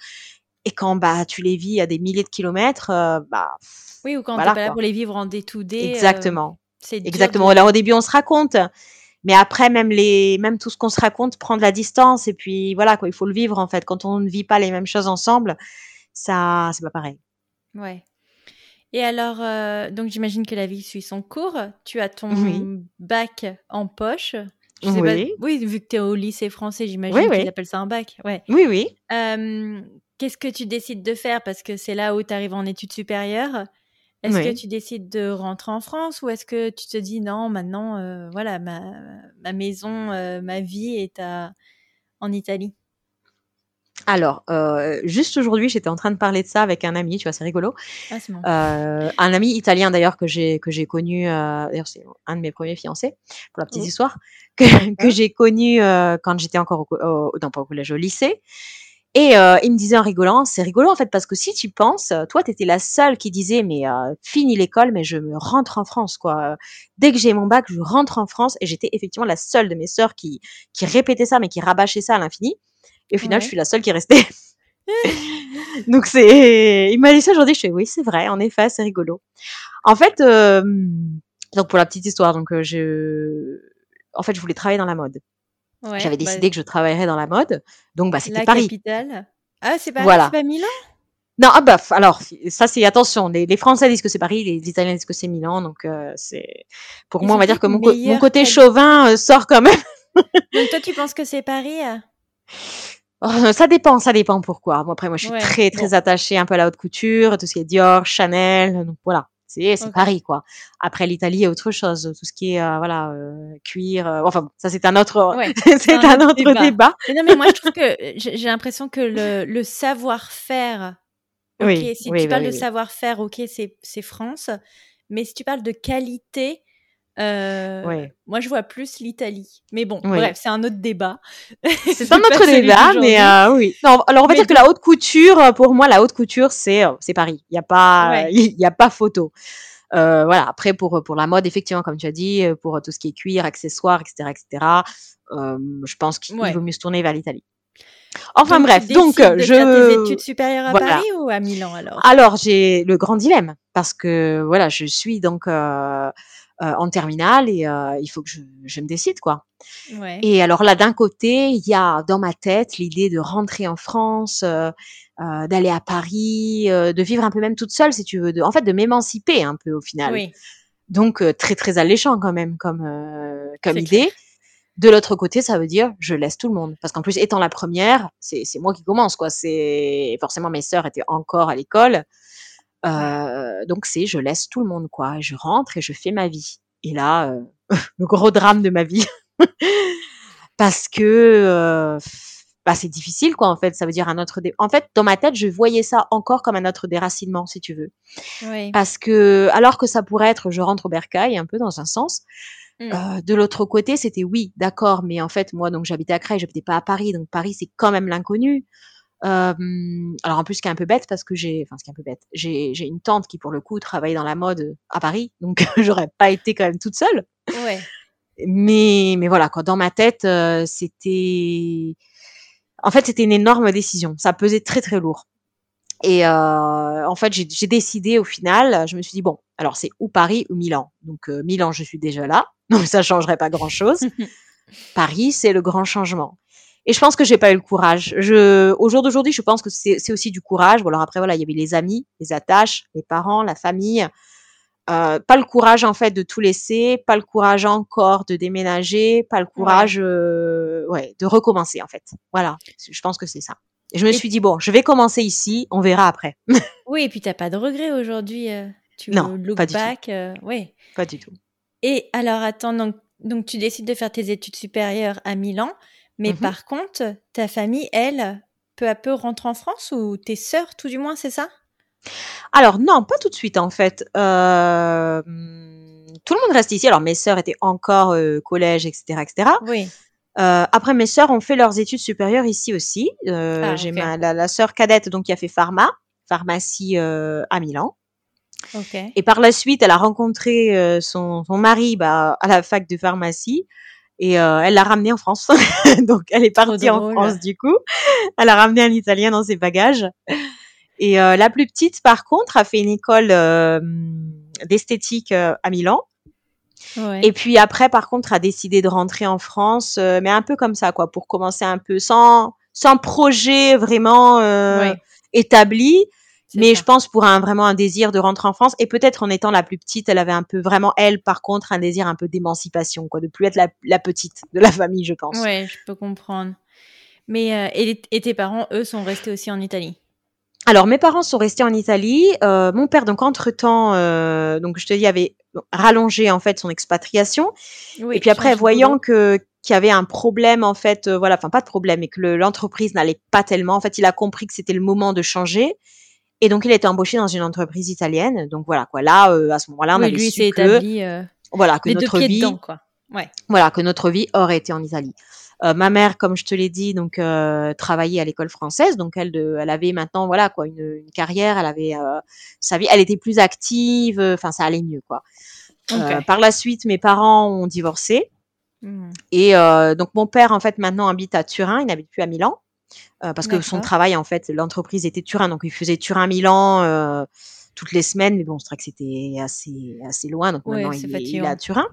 Et quand bah tu les vis à des milliers de kilomètres, euh, bah oui, ou quand tu t'es pas là pour les vivre en day to day. Exactement. c'est Exactement. Là, au début, on se raconte. Mais après, même les, même tout ce qu'on se raconte prend de la distance. Et puis, voilà, quoi, il faut le vivre, en fait. Quand on ne vit pas les mêmes choses ensemble, ça, c'est pas pareil. Ouais. Et alors, euh, donc j'imagine que la vie suit son cours. Tu as ton bac en poche. oui. oui, vu que tu es au lycée français, j'imagine qu'ils appellent ça un bac. Ouais. Oui, oui. Qu'est-ce que tu décides de faire? Parce que c'est là où tu arrives en études supérieures. Est-ce que tu décides de rentrer en France ou est-ce que tu te dis non, maintenant, euh, voilà, ma, ma maison, euh, ma vie est à, en Italie? Alors, euh, juste aujourd'hui, j'étais en train de parler de ça avec un ami, tu vois, c'est rigolo. Ah, euh, un ami italien d'ailleurs que j'ai que j'ai connu, euh, d'ailleurs c'est un de mes premiers fiancés pour la petite oh. histoire que, que j'ai connu euh, quand j'étais encore au, au, non pas au collège, au lycée. Et euh, il me disait en rigolant, c'est rigolo en fait parce que si tu penses, toi tu étais la seule qui disait mais euh, fini l'école mais je me rentre en France quoi. Dès que j'ai mon bac, je rentre en France et j'étais effectivement la seule de mes sœurs qui qui répétait ça mais qui rabâchait ça à l'infini. Et au final, je suis la seule qui est restée. Donc c'est, il m'a dit ça aujourd'hui. Je fais oui, c'est vrai. En effet, c'est rigolo. En fait, euh... donc pour la petite histoire, donc euh, je, en fait, je voulais travailler dans la mode. Ouais, J'avais bah décidé que je travaillerais dans la mode. Donc bah c'était Paris. Capitale. Ah c'est pas, voilà. pas Milan? Non, ah bah, alors ça c'est attention. Les, les, Français disent que c'est Paris, les Italiens disent que c'est Milan, donc euh, c'est pour moi on va dire que mon, mon côté chauvin euh, sort quand même. donc toi tu penses que c'est Paris? Oh, ça dépend, ça dépend pourquoi. Moi, après, moi, je suis très, très attachée un peu à la haute couture, tout ce qui est Dior, Chanel, donc voilà. C'est, c'est Paris, quoi. Après, l'Italie est autre chose. Tout ce qui est, euh, voilà, euh, cuir. Euh, enfin, ça, c'est un autre, c'est un, autre débat. non, mais moi, je trouve que j'ai l'impression que le, le savoir-faire, ok, oui, si tu parles de savoir-faire, ok, c'est, c'est France. Mais si tu parles de qualité, euh, Moi, je vois plus l'Italie. Mais bon, bref, c'est un autre débat. C'est un autre débat, mais euh, oui. Non, alors on va dire que la haute couture, euh, pour moi, la haute couture, c'est c'est Paris. Il y a pas, il y a pas photo. Euh, voilà. Après, pour pour la mode, effectivement, comme tu as dit, pour tout ce qui est cuir, accessoires, etc., etc. je pense qu'il vaut mieux se tourner vers l'Italie. Enfin bref, donc de je faire tes études supérieures à Paris ou à Milan alors? Alors j'ai le grand dilemme parce que voilà, je suis donc euh, euh, en terminale et euh, il faut que je, je me décide quoi. Ouais. Et alors là, d'un côté, il y a dans ma tête l'idée de rentrer en France, euh, d'aller à Paris, de vivre un peu même toute seule si tu veux, de, en fait de m'émanciper un peu au final. Oui. Donc très très alléchant quand même comme comme idée. De l'autre côté, ça veut dire je laisse tout le monde parce qu'en plus étant la première, c'est c'est moi qui commence quoi. C'est forcément mes sœurs étaient encore à l'école. Euh, donc c'est je laisse tout le monde quoi, je rentre et je fais ma vie. Et là, euh, le gros drame de ma vie, parce que euh, bah, c'est difficile quoi en fait. Ça veut dire un autre. Dé... En fait, dans ma tête, je voyais ça encore comme un autre déracinement, si tu veux. Oui. Parce que alors que ça pourrait être, je rentre au bercail un peu dans un sens. Euh, de l'autre côté, c'était oui, d'accord, mais en fait, moi, donc j'habitais à Creil, j'habitais pas à Paris, donc Paris, c'est quand même l'inconnu. Euh, alors en plus, ce qui est un peu bête parce que j'ai, enfin ce qui est un peu bête, j'ai j'ai une tante qui pour le coup travaille dans la mode à Paris, donc j'aurais pas été quand même toute seule. Ouais. Mais mais voilà quoi, dans ma tête, euh, c'était, en fait c'était une énorme décision, ça pesait très très lourd. Et euh, en fait, j'ai décidé au final, je me suis dit bon, alors c'est ou Paris ou Milan. Donc euh, Milan, je suis déjà là, donc ça changerait pas grand chose. Paris, c'est le grand changement. Et je pense que j'ai pas eu le courage. Je, au jour d'aujourd'hui, je pense que c'est aussi du courage. Bon, alors après, voilà, il y avait les amis, les attaches, les parents, la famille. Euh, pas le courage en fait de tout laisser, pas le courage encore de déménager, pas le courage, ouais, euh, ouais de recommencer en fait. Voilà, je pense que c'est ça. Et je me suis dit bon, je vais commencer ici, on verra après. oui, et puis t'as pas de regrets aujourd'hui. Euh, tu non, look pas back, du tout. Ouais. Pas du tout. Et alors attends, donc, donc tu décides de faire tes études supérieures à Milan. Mais mmh par contre, ta famille, elle, peu à peu rentre en France ou tes sœurs, tout du moins, c'est ça? Alors non, pas tout de suite en fait. Euh, tout le monde reste ici. Alors mes sœurs étaient encore euh, collège, etc., etc. Oui. après, mes sœurs ont fait leurs études supérieures ici aussi. Ah, j'ai ma, la, la sœur cadette donc qui a fait pharma, pharmacie à Milan. Et par la suite, elle a rencontré euh, son, son, mari bah, à la fac de pharmacie et euh, elle l'a ramené en France. Donc, elle est partie en France du coup. Elle a ramené un Italien dans ses bagages. Et euh, la plus petite, par contre, a fait une école d'esthétique à Milan. Ouais. Et puis après, par contre, a décidé de rentrer en France, mais un peu comme ça, quoi, pour commencer un peu sans sans projet vraiment établi. Mais je pense pour un vraiment un désir de rentrer en France et peut-être en étant la plus petite, elle avait un peu vraiment elle par contre un désir un peu d'émancipation quoi, de plus être la, la, petite de la famille, je pense. Ouais, je peux comprendre. Mais euh, et, et, tes parents, eux, sont restés aussi en Italie? Alors mes parents sont restés en Italie. Euh, mon père donc entre temps, euh, donc je te dis avait rallongé en fait son expatriation. Oui, et puis après voyant que qu'il y avait un problème en fait, euh, voilà, enfin pas de problème, et que l'entreprise n'allait pas tellement. En fait, il a compris que c'était le moment de changer. Et donc, il été embauché dans une entreprise italienne. Donc voilà quoi. Là, euh, à ce moment-là, on oui, avait lui, su que établi, euh, voilà que notre vie, dedans, quoi. Ouais. voilà que notre vie aurait été en Italie. Euh, ma mère, comme je te l'ai dit, donc euh, travaillait à l'école française, donc elle, de, elle avait maintenant voilà quoi une, une carrière, elle avait euh, sa vie, elle était plus active, enfin ça allait mieux quoi. Okay. par la suite, mes parents ont divorcé mmh. et donc mon père en fait maintenant habite à Turin, il n'habite plus à Milan. Euh, parce que son travail, en fait, l'entreprise était Turin, donc il faisait Turin-Milan euh, toutes les semaines, mais bon, c'est vrai que c'était assez, assez loin, donc maintenant il, est, il, est, à Turin.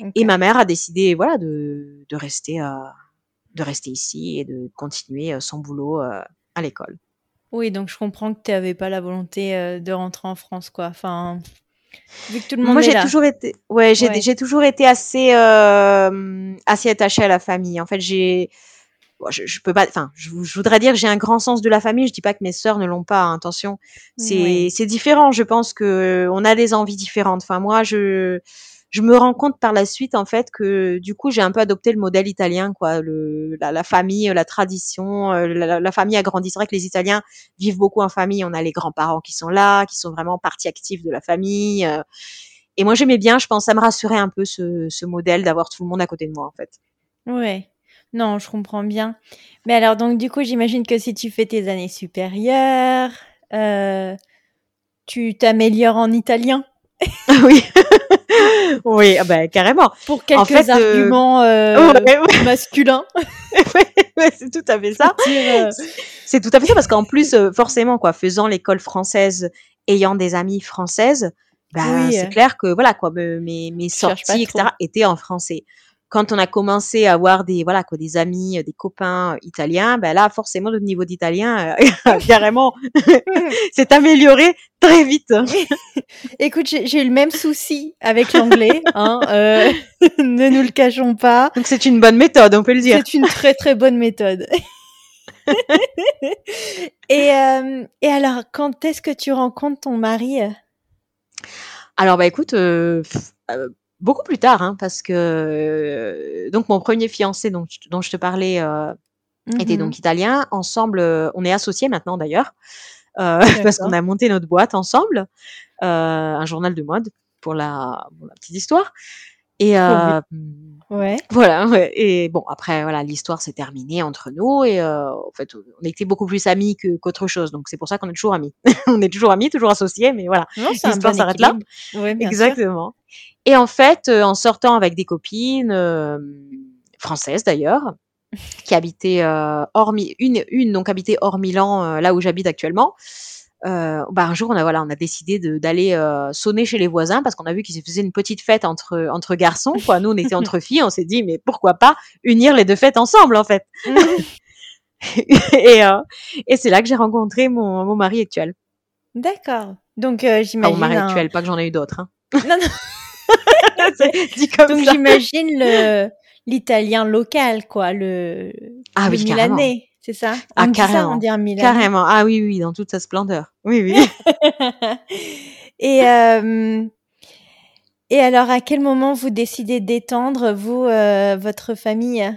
Okay. Et ma mère a décidé, voilà, de, de rester, euh, de rester ici et de continuer euh, son boulot à l'école. Oui, donc je comprends que tu n'avais pas la volonté de rentrer en France, quoi. Enfin, vu que tout le monde Moi, j'ai toujours été, ouais, j'ai ouais. toujours été assez, assez attachée à la famille. En fait, j'ai bon, je, je, peux pas, enfin, je, je, voudrais dire que j'ai un grand sens de la famille. Je dis pas que mes sœurs ne l'ont pas. Hein, attention, c'est oui. c'est différent. Je pense que on a des envies différentes. Enfin, moi, je je me rends compte par la suite en fait que du coup j'ai un peu adopté le modèle italien quoi le la, la famille la tradition euh, la, la, famille a grandi c'est vrai que les Italiens vivent beaucoup en famille on a les grands-parents qui sont là qui sont vraiment partie active de la famille euh, et moi j'aimais bien je pense ça me rassurait un peu ce, ce modèle d'avoir tout le monde à côté de moi en fait ouais non, je comprends bien. Mais alors, donc, du coup, j'imagine que si tu fais tes années supérieures, euh, tu t'améliores en italien? oui. oui, bah, carrément. Pour quelques en fait, arguments euh, euh, ouais, ouais. masculins. ouais, c'est tout à fait ça. Euh, c'est tout à fait ça parce qu'en plus, euh, forcément, quoi, faisant l'école française, ayant des amies françaises, oui. c'est clair que voilà quoi, mes, mes sorties, etc., étaient en français quand on a commencé à avoir des voilà quoi des amis, des copains italiens, ben là forcément le niveau d'italien euh, carrément s'est amélioré très vite. Écoute, j'ai eu le même souci avec l'anglais, hein, euh, ne nous le cachons pas. Donc c'est une bonne méthode, on peut le dire. C'est une très très bonne méthode. et euh, et alors quand est-ce que tu rencontres ton mari? Alors bah écoute. Beaucoup plus tard, hein, parce que euh, donc mon premier fiancé dont, dont je te parlais euh, était donc italien. Ensemble, euh, on est associés maintenant d'ailleurs, euh, parce qu'on a monté notre boîte ensemble, euh, un journal de mode pour la, pour la petite histoire. Et euh, ouais. voilà. Ouais. Et bon, après voilà, l'histoire s'est terminée entre nous et en fait, on était beaucoup plus amis qu'autre chose. Donc c'est pour ça qu'on est toujours amis. on est toujours amis, toujours associés, mais voilà, l'histoire s'arrête là. Ouais, Exactement. Sûr. Et en fait, euh, en sortant avec des copines euh, françaises d'ailleurs, qui habitaient euh, hors une une donc habitait hors Milan, euh, là où j'habite actuellement. Euh, bah un jour on a voilà on a décidé d'aller sonner chez les voisins parce qu'on a vu qu'ils faisaient une petite fête entre entre garçons quoi nous on était entre filles on s'est dit mais pourquoi pas unir les deux fêtes ensemble en fait? Et et c'est là que j'ai rencontré mon mon mari actuel d'accord donc j'imagine enfin, mon mari un... actuel pas que j'en ai eu d'autres hein. non non Donc j'imagine le l'italien local, quoi, le, ah, le oui, milanais, c'est ça? On ah, carrément. Ça, on dit un milanais. Carrément. Ah oui, oui, dans toute sa splendeur. Oui, oui. et, euh, et alors, à quel moment vous décidez d'étendre, vous, euh, votre famille?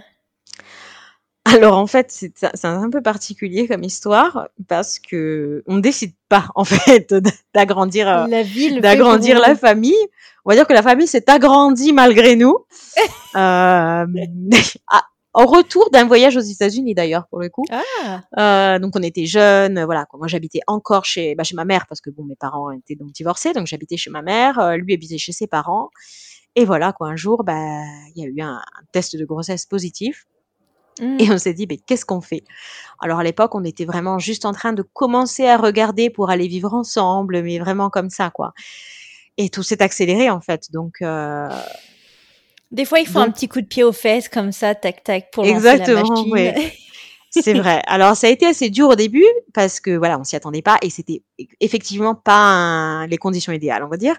Alors en fait, c'est un peu particulier comme histoire parce que on décide pas en fait d'agrandir euh, la ville, d'agrandir la famille. On va dire que la famille s'est agrandie malgré nous. euh, en retour d'un voyage aux États-Unis d'ailleurs pour le coup. Ah. Euh, donc on était jeunes, voilà. Moi j'habitais encore chez, bah, chez ma mère parce que bon mes parents étaient donc divorcés, donc j'habitais chez ma mère. Euh, lui habitait chez ses parents. Et voilà quoi. Un jour, bah il y a eu un, test de grossesse positif. Et Mmh. on s'est dit, mais qu'est-ce qu'on fait? Alors à l'époque, on était vraiment juste en train de commencer à regarder pour aller vivre ensemble, mais vraiment comme ça, quoi. Et tout s'est accéléré en fait. Donc euh, Des fois, il faut un petit coup de pied aux fesses comme ça, tac tac, pour lancer la Exactement, machine. ouais. C'est vrai. Alors ça a été assez dur au début parce que voilà, on s'y attendait pas et c'était effectivement pas un- les conditions idéales, on va dire.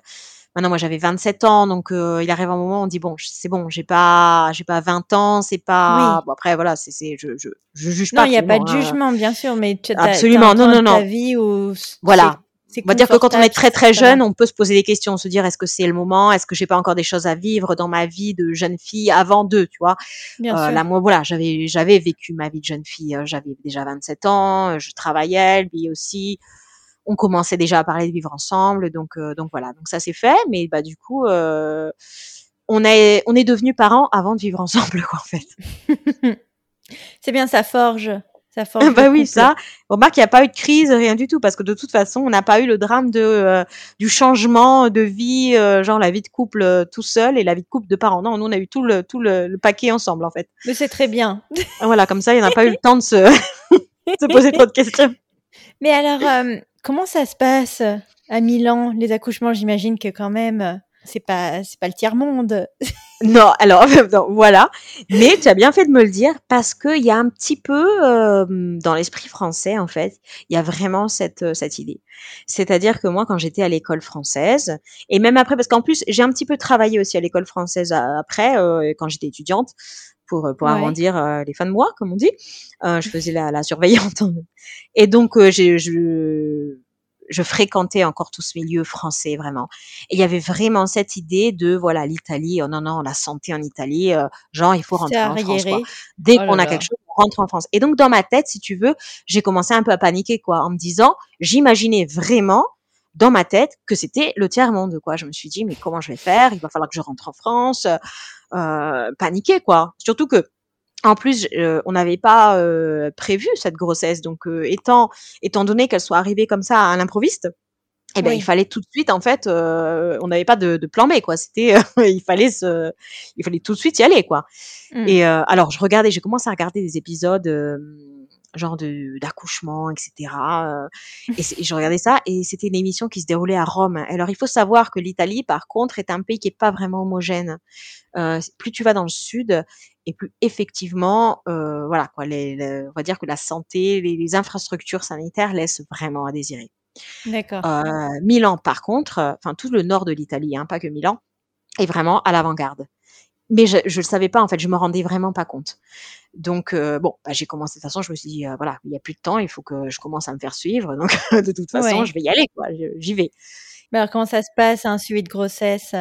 Maintenant, moi j'avais 27 ans, donc euh, il arrive un moment où on dit bon, c'est bon, j'ai pas, j'ai pas 20 ans, c'est pas. Oui. Bon après voilà, c'est, c'est, je, je, je juge non, pas. il n'y a pas de hein. jugement, bien sûr, mais tu as, Absolument, non, non, ta non. vie où c'est- Voilà. On va dire que quand on est très très jeune, on peut se poser des questions, se dire est-ce que c'est le moment, est-ce que j'ai pas encore des choses à vivre dans ma vie de jeune fille avant d'eux, tu vois? Bien Euh, sûr. là, moi, voilà, j'avais, j'avais vécu ma vie de jeune fille. euh, J'avais déjà 27 ans, euh, je travaillais, lui aussi. On commençait déjà à parler de vivre ensemble, donc, euh, donc voilà. Donc ça s'est fait, mais bah du coup, euh, on est, on est devenus parents avant de vivre ensemble, quoi, en fait. c'est bien, ça forge. Ça forge bah oui, ça. Remarque, il n'y a pas eu de crise, rien du tout, parce que de toute façon, on n'a pas eu le drame de euh, du changement de vie, euh, genre la vie de couple euh, tout seul et la vie de couple de parents. Non, nous, on a eu tout le tout le, le paquet ensemble, en fait. Mais c'est très bien. Voilà, comme ça, il n'y en a pas eu le temps de se, se poser trop de questions. Mais alors, comment ça se passe euh, à Milan, les accouchements? J'imagine que quand même, euh, c'est pas, c'est pas le tiers monde. Non, alors non, voilà. Mais tu as bien fait de me le dire parce qu'il y a un petit peu euh, dans l'esprit français en fait, il y a vraiment cette euh, cette idée. C'est-à-dire que moi, quand j'étais à l'école française et même après, parce qu'en plus j'ai un petit peu travaillé aussi à l'école française euh, après euh, quand j'étais étudiante pour euh, pour Ouais. arrondir euh, les fins de mois comme on dit. Euh, je faisais la, la surveillante et donc euh, j'ai je je fréquentais encore tout ce milieu français vraiment. Et il y avait vraiment cette idée de voilà l'Italie, oh non non la santé en Italie, euh, genre il faut rentrer en France quoi. Dès Oh qu'on a quelque chose, on rentre en France. Et donc dans ma tête, si tu veux, j'ai commencé un peu à paniquer quoi, en me disant, j'imaginais vraiment dans ma tête que c'était le tiers monde quoi. Je me suis dit mais comment je vais faire? Il va falloir que je rentre en France, euh, paniquer quoi. Surtout que en plus, euh, on n'avait pas euh, prévu cette grossesse, donc euh, étant étant donné qu'elle soit arrivée comme ça à l'improviste, eh ben Oui. il fallait tout de suite en fait, euh, on n'avait pas de, de plan B quoi. C'était, euh, il fallait se, il fallait tout de suite y aller quoi. Mm. Et euh, alors je regardais, j'ai commencé à regarder des épisodes euh, genre de d'accouchement, etc. et, je regardais ça et c'était une émission qui se déroulait à Rome. Alors il faut savoir que l'Italie par contre est un pays qui est pas vraiment homogène. Euh, plus tu vas dans le sud et plus effectivement, euh, voilà quoi, les, les- on va dire que la santé, les, les infrastructures sanitaires laissent vraiment à désirer. D'accord. Euh, Milan, par contre, enfin tout le nord de l'Italie, hein, pas que Milan, est vraiment à l'avant-garde. Mais je, je le savais pas en fait, je me rendais vraiment pas compte. Donc euh, bon, bah, j'ai commencé de toute façon, je me suis dit euh, voilà, il y a plus de temps, il faut que je commence à me faire suivre. Donc de toute façon, Ouais. je vais y aller quoi, j'y vais. Mais alors, comment ça se passe, un suivi de grossesse?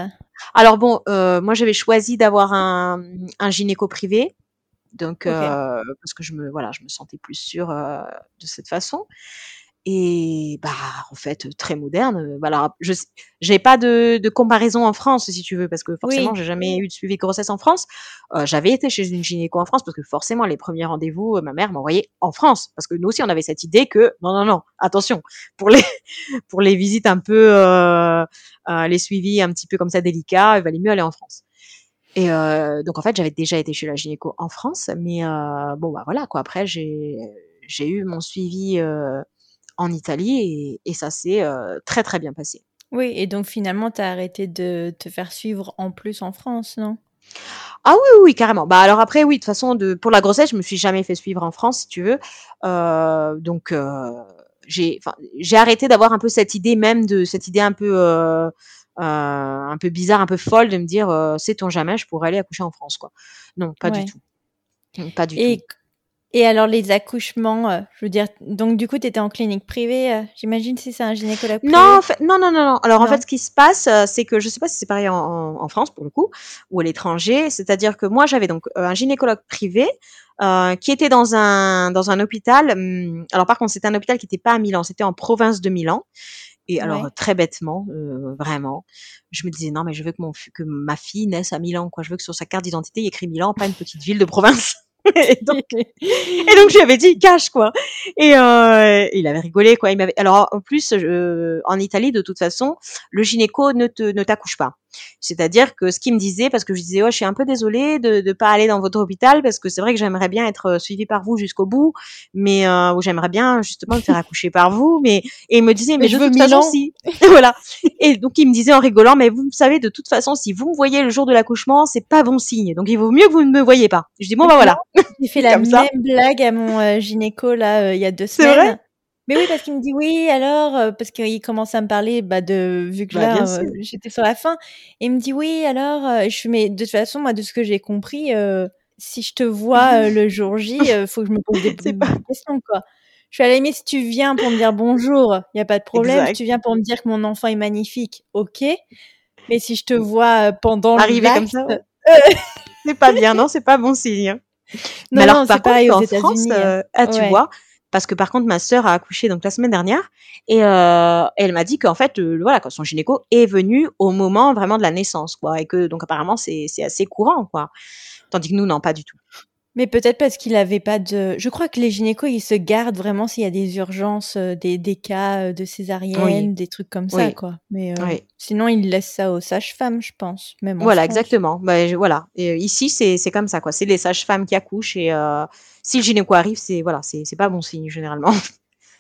Alors bon, euh, moi j'avais choisi d'avoir un, un gynéco privé, donc parce que je me voilà, je me sentais plus sûre de cette façon. Et bah en fait très moderne. euh, Voilà, je j'ai pas de, de comparaison en France si tu veux parce que forcément Oui. j'ai jamais eu de suivi de grossesse en France. Euh, J'avais été chez une gynéco en France parce que forcément les premiers rendez-vous, ma mère m'envoyait en France parce que nous aussi on avait cette idée que non non non attention pour les pour les visites un peu euh, euh, les suivis un petit peu comme ça délicats, il valait mieux aller en France. Et euh, donc en fait j'avais déjà été chez la gynéco en France, mais euh, bon bah voilà quoi. Après j'ai j'ai eu mon suivi euh, en Italie et, et ça s'est euh, très très bien passé. Oui, et donc finalement, tu as arrêté de te faire suivre en plus en France, non? Ah oui, oui, carrément. Bah alors après, oui, de toute façon, de, pour la grossesse, je me suis jamais fait suivre en France, si tu veux. Euh, donc euh, j'ai, j'ai arrêté d'avoir un peu cette idée même de cette idée un peu, euh, un peu bizarre, un peu folle de me dire, sait-on jamais, je pourrais aller accoucher en France, quoi. Non, pas Ouais. du tout. Pas du Et, tout. Et alors, les accouchements, euh, je veux dire, donc du coup, tu étais en clinique privée, euh, j'imagine, si c'est un gynécologue privé? Non, en fait, non, non, non, non. Alors en fait, ce qui se passe, euh, c'est que je sais pas si c'est pareil en, en- France pour le coup ou à l'étranger. C'est-à-dire que moi, j'avais donc euh, un gynécologue privé euh, qui était dans un dans un hôpital. hum, alors par contre, c'était un hôpital qui n'était pas à Milan, c'était en province de Milan. Et alors Ouais. très bêtement, euh, vraiment, je me disais non, mais je veux que mon que ma fille naisse à Milan, quoi. Je veux que sur sa carte d'identité il y ait écrit Milan, pas une petite ville de province. Et donc, et donc j'avais dit cache quoi. Et euh, il avait rigolé quoi. Il m'avait. Alors en plus, en Italie de toute façon, le gynéco ne ne t'accouche pas. C'est-à-dire que ce qu'il me disait, parce que je disais, oh, je suis un peu désolée de ne pas aller dans votre hôpital, parce que c'est vrai que j'aimerais bien être euh, suivie par vous jusqu'au bout, mais euh, j'aimerais bien justement me faire accoucher par vous, mais et il me disait, mais, je de toute façon, si, voilà. Et donc il me disait en rigolant, mais vous savez, de toute façon, si vous me voyez le jour de l'accouchement, c'est pas bon signe, donc il vaut mieux que vous ne me voyez pas. Je dis bon bah voilà. J'ai fait la même blague à mon euh, gynéco là il y a deux semaines. Vrai mais oui, parce qu'il me dit oui, alors, euh, parce qu'il commence à me parler bah, de, vu que bah, là, euh, j'étais sur la fin, et il me dit oui, alors, euh, je mais de toute façon, moi, de ce que j'ai compris, si je te vois le jour J, il faut que je me pose des, questions, quoi. Je suis à la limite, si tu viens pour me dire bonjour, il n'y a pas de problème. Si tu viens pour me dire que mon enfant est magnifique, ok. Mais si je te vois pendant Arriver comme ça, c'est pas bien, non, c'est pas bon signe. Hein. Non, Mais alors, non, par pareil aux France, hein. ah, tu vois, parce que par contre ma sœur a accouché donc la semaine dernière. Et euh, elle m'a dit qu'en fait voilà son gynéco est venu au moment vraiment de la naissance quoi et que donc apparemment c'est c'est assez courant quoi. Tandis que nous non pas du tout mais peut-être parce qu'il avait pas de. Je crois que les gynécos, ils se gardent vraiment s'il y a des urgences, euh, des, des cas euh, de césarienne, des trucs comme ça, quoi. Mais euh, sinon, ils laissent ça aux sages-femmes, je pense. Même voilà, exactement. Bah, voilà. Et, ici, c'est comme ça, quoi. C'est les sages-femmes qui accouchent et si le gynéco arrive, c'est voilà, c'est pas bon signe généralement.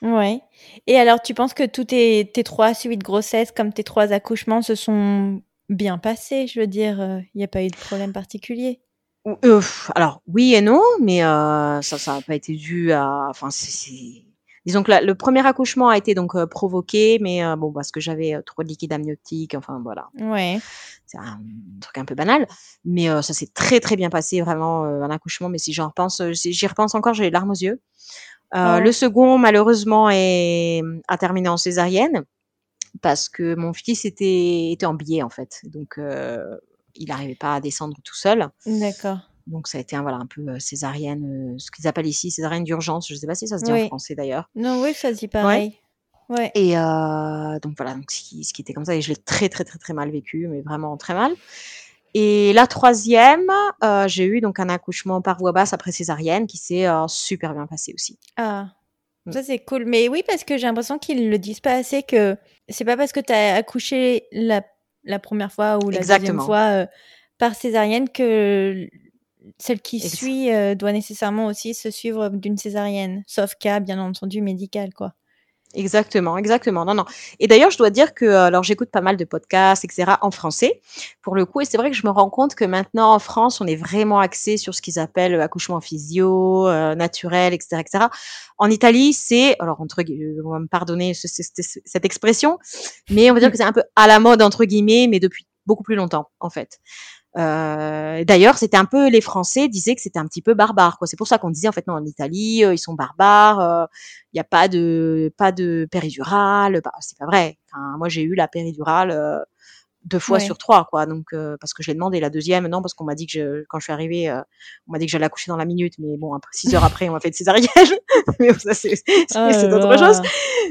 Ouais. Et alors, tu penses que tous tes, tes trois suites de grossesse, comme tes trois accouchements, se sont bien passés Je veux dire, il n'y a pas eu de problème particulier? Euh, alors oui et non, mais euh, ça, ça n'a pas été dû à. Enfin, c'est. Disons que le premier accouchement a été donc euh, provoqué, mais bon parce que j'avais trop de liquide amniotique, enfin voilà. Ouais. C'est un truc un peu banal, mais ça s'est très très bien passé vraiment un accouchement. Mais si j'en repense, j'y repense encore, j'ai les larmes aux yeux. Le second malheureusement est a terminé en césarienne parce que mon fils était était en biais en fait, donc il n'arrivait pas à descendre tout seul. D'accord. Donc ça a été un, voilà, un peu euh, césarienne, euh, ce qu'ils appellent ici césarienne d'urgence. Je ne sais pas si ça se dit en français d'ailleurs. Non, oui, ça se dit pareil. Ouais. Et euh, donc voilà, donc ce qui, ce qui, était comme ça, et je l'ai très très très très mal vécu, mais vraiment très mal. Et la troisième, j'ai eu donc un accouchement par voie basse après césarienne qui s'est super bien passé aussi. Ah, mm. ça c'est cool. Mais oui, parce que j'ai l'impression qu'ils le disent pas assez que c'est pas parce que tu as accouché la la première fois ou la deuxième fois euh, par césarienne que celle qui suit euh, doit nécessairement aussi se suivre d'une césarienne, sauf cas bien entendu médical quoi. Exactement, exactement. Non, non. Et d'ailleurs, je dois dire que, euh, alors, j'écoute pas mal de podcasts, etc., en français, pour le coup, et c'est vrai que je me rends compte que maintenant, en France, on est vraiment axé sur ce qu'ils appellent accouchement physio, naturel, etc., etc. En Italie, c'est, alors, entre, on va me pardonner cette expression, mais on va dire que c'est un peu à la mode, entre guillemets, mais depuis beaucoup plus longtemps, en fait. Euh, D'ailleurs, c'était un peu les Français disaient que c'était un petit peu barbare. Quoi. C'est pour ça qu'on disait en fait non en Italie euh, ils sont barbares. Euh, il n'y a pas de pas de péridurale. Bah, c'est pas vrai. Enfin, moi j'ai eu la péridurale euh, deux fois sur trois quoi. Donc parce que je l'ai demandé la deuxième non parce qu'on m'a dit que je, quand je suis arrivée on m'a dit que j'allais accoucher dans la minute. Mais bon après six heures après on m'a fait de césarienne. mais ça c'est oh d'autres choses.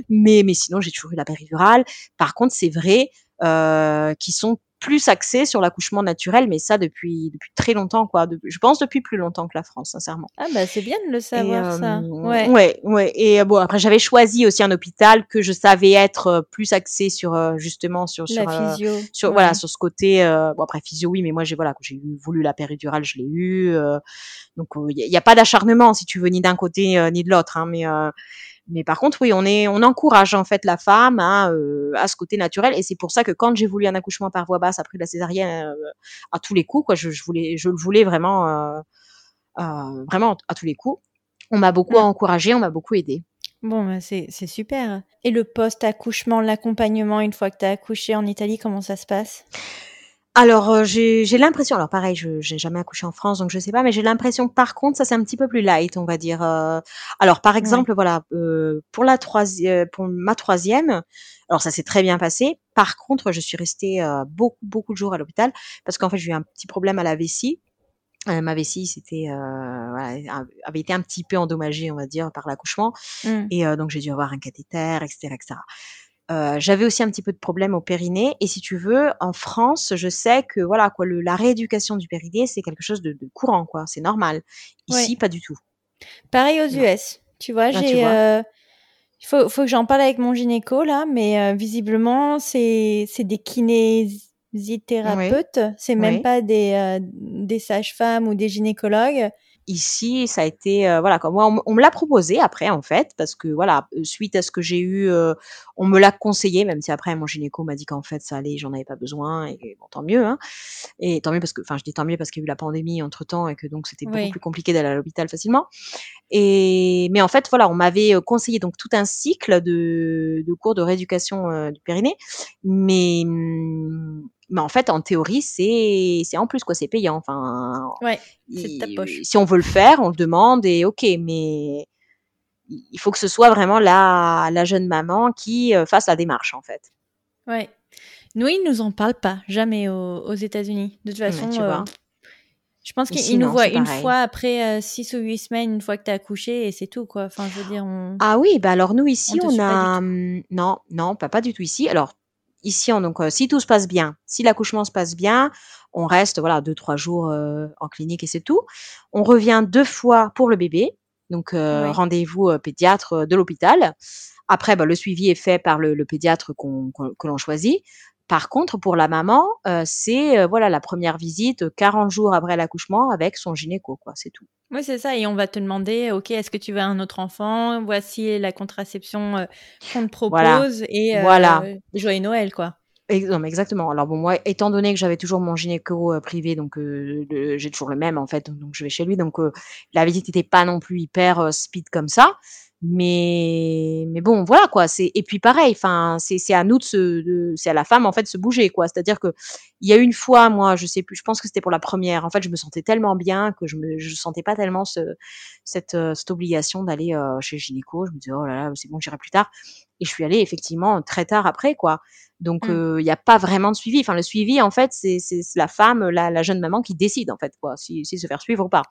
Mais mais sinon j'ai toujours eu la péridurale. Par contre c'est vrai euh, qui sont plus axé sur l'accouchement naturel, mais ça depuis depuis très longtemps, quoi. je pense depuis plus longtemps que la France, sincèrement. Ah bah c'est bien de le savoir ça. Euh, ouais. ouais, ouais. Et euh, bon après j'avais choisi aussi un hôpital que je savais être euh, plus axé sur justement sur sur la physio. sur voilà sur ce côté. bon après physio oui, mais moi j'ai voilà j'ai voulu la péridurale, je l'ai eu. donc il n'y a, pas d'acharnement si tu veux ni d'un côté ni de l'autre, hein, mais mais par contre, oui, on est, on encourage en fait la femme à, euh, à ce côté naturel, et c'est pour ça que quand j'ai voulu un accouchement par voie basse après la césarienne, euh, à tous les coups, quoi, je, je, voulais, je le voulais vraiment, euh, vraiment à tous les coups. On m'a beaucoup mmh. encouragé, on m'a beaucoup aidé. Bon, bah c'est super. Et le post-accouchement, l'accompagnement une fois que tu as accouché en Italie, comment ça se passe? Alors, euh, j'ai l'impression alors pareil, je n'ai jamais accouché en France, donc je sais pas, mais j'ai l'impression que par contre, ça c'est un petit peu plus light, on va dire, euh. alors par exemple, voilà, euh, pour la troisième pour ma troisième, alors ça s'est très bien passé. Par contre, je suis restée, beaucoup, beaucoup de jours à l'hôpital parce qu'en fait, j'ai eu un petit problème à la vessie. ma vessie, c'était, voilà, avait été un petit peu endommagée, on va dire, par l'accouchement mmh. et donc j'ai dû avoir un cathéter etc. j'avais aussi un petit peu de problème au périnée. Et si tu veux, en France, je sais que voilà quoi, le, la rééducation du périnée, c'est quelque chose de, de courant, quoi. C'est normal. Ici, pas du tout. Pareil aux US. Tu vois, ah, j'ai. Euh, il faut, faut que j'en parle avec mon gynéco là, mais euh, visiblement c'est c'est des kinésithérapeutes, c'est même pas des euh, des sages-femmes ou des gynécologues ici, ça a été euh, voilà comme moi on, me l'a proposé après en fait parce que voilà euh, suite à ce que j'ai eu, euh, on me l'a conseillé même si après mon gynéco m'a dit qu'en fait ça allait, j'en avais pas besoin et bon tant mieux hein. Et tant mieux parce que enfin je dis tant mieux parce qu'il y a eu la pandémie entre temps et que donc c'était beaucoup plus compliqué d'aller à l'hôpital facilement. Et mais en fait voilà on m'avait conseillé donc tout un cycle de, de cours de rééducation du périnée, mais hum, mais en fait, en théorie, c'est c'est en plus quoi, c'est payant. Enfin, ouais, c'est ta poche. Si on veut le faire, on le demande et ok, mais il faut que ce soit vraiment la la jeune maman qui euh, fasse la démarche en fait. Ouais. Nous, ils nous en parlent pas jamais aux, États-Unis. De toute façon, tu vois. Euh, je pense qu'ils nous voient une fois après 6 euh, ou 8 semaines, une fois que tu as accouché, et c'est tout, quoi. Enfin, je veux dire, on... Ah oui, bah alors nous, ici, on, a... Hum, non, non, pas, pas du tout ici. Alors, ici, on, donc, euh, si tout se passe bien, si l'accouchement se passe bien, on reste voilà deux trois jours euh, en clinique et c'est tout. On revient deux fois pour le bébé, donc euh, rendez-vous pédiatre de l'hôpital. Après, bah, le suivi est fait par le, pédiatre qu'on, que l'on choisit. Par contre, pour la maman, c'est voilà la première visite 40 jours après l'accouchement avec son gynéco, quoi. C'est tout. Oui, c'est ça. Et on va te demander, OK, est-ce que tu veux un autre enfant? Voici la contraception euh, qu'on te propose. Et euh, voilà. joyeux Noël, quoi. Non, exactement. Alors bon, moi, étant donné que j'avais toujours mon gynéco euh, privé, donc j'ai toujours le même en fait, donc je vais chez lui, donc la visite n'était pas non plus hyper speed comme ça mais mais bon voilà quoi c'est et puis pareil enfin c'est c'est à nous de se c'est à la femme en fait de se bouger quoi. C'est-à-dire que il y a une fois moi je sais plus je pense que c'était pour la première en fait je me sentais tellement bien que je me je sentais pas tellement ce cette euh, cette obligation d'aller euh, chez gynéco. Je me disais oh là là c'est bon j'irai plus tard et je suis allée effectivement très tard après quoi donc mmh. euh, il n'y a pas vraiment de suivi. Enfin le suivi en fait c'est la femme, la, la, jeune maman qui décide en fait quoi, si, si se faire suivre ou pas.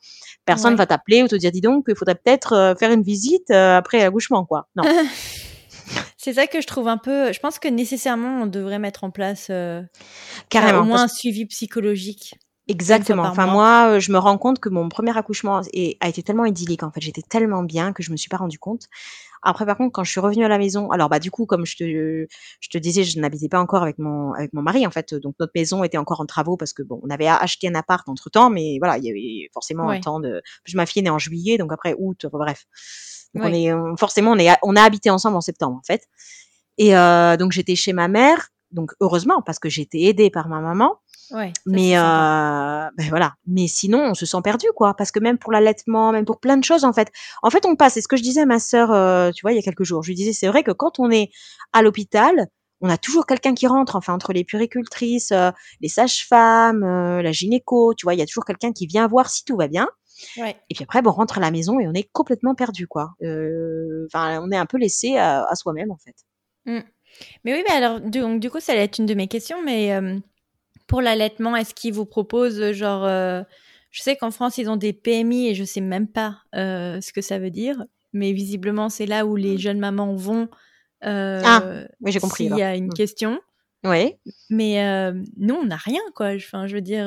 Personne va t'appeler ou te dire dis donc il faudrait peut-être euh, faire une visite euh, après l'accouchement quoi. Non. c'est ça que je trouve un peu. Je pense que nécessairement on devrait mettre en place carrément au moins un suivi psychologique. Exactement. Enfin, moi, je me rends compte que mon premier accouchement a été tellement idyllique. En fait, j'étais tellement bien que je me suis pas rendu compte. Après, par contre, quand je suis revenue à la maison, alors bah du coup, comme je te, je te disais, je n'habitais pas encore avec mon avec mon mari en fait, donc notre maison était encore en travaux parce que bon, on avait acheté un appart entre temps, mais voilà, il y avait forcément un temps de. Puis ma fille est née en juillet, donc après août, bref. Donc on est forcément on est on a habité ensemble en septembre en fait. Et euh, donc j'étais chez ma mère, donc heureusement parce que j'étais aidée par ma maman. Ouais, mais euh, ben voilà. Mais sinon, on se sent perdu, quoi. Parce que même pour l'allaitement, même pour plein de choses, en fait. En fait, on passe. C'est ce que je disais à ma sœur, euh, tu vois, il y a quelques jours. Je lui disais, c'est vrai que quand on est à l'hôpital, on a toujours quelqu'un qui rentre. Enfin, entre les puricultrices, euh, les sages-femmes, la gynéco, tu vois, il y a toujours quelqu'un qui vient voir si tout va bien. Ouais. Et puis après, bon, on rentre à la maison et on est complètement perdu, quoi. Enfin, on est un peu laissé à, à soi-même, en fait. Mmh. Mais oui, mais alors, donc, du coup, ça allait être une de mes questions, mais pour l'allaitement, est-ce qu'ils vous proposent euh, genre euh, je sais qu'en France ils ont des PMI et je sais même pas euh, ce que ça veut dire, mais visiblement c'est là où les mmh. jeunes mamans vont. ah, oui j'ai compris. S'il y a une mmh. question. Oui. Mais nous on n'a rien quoi. Enfin je veux dire.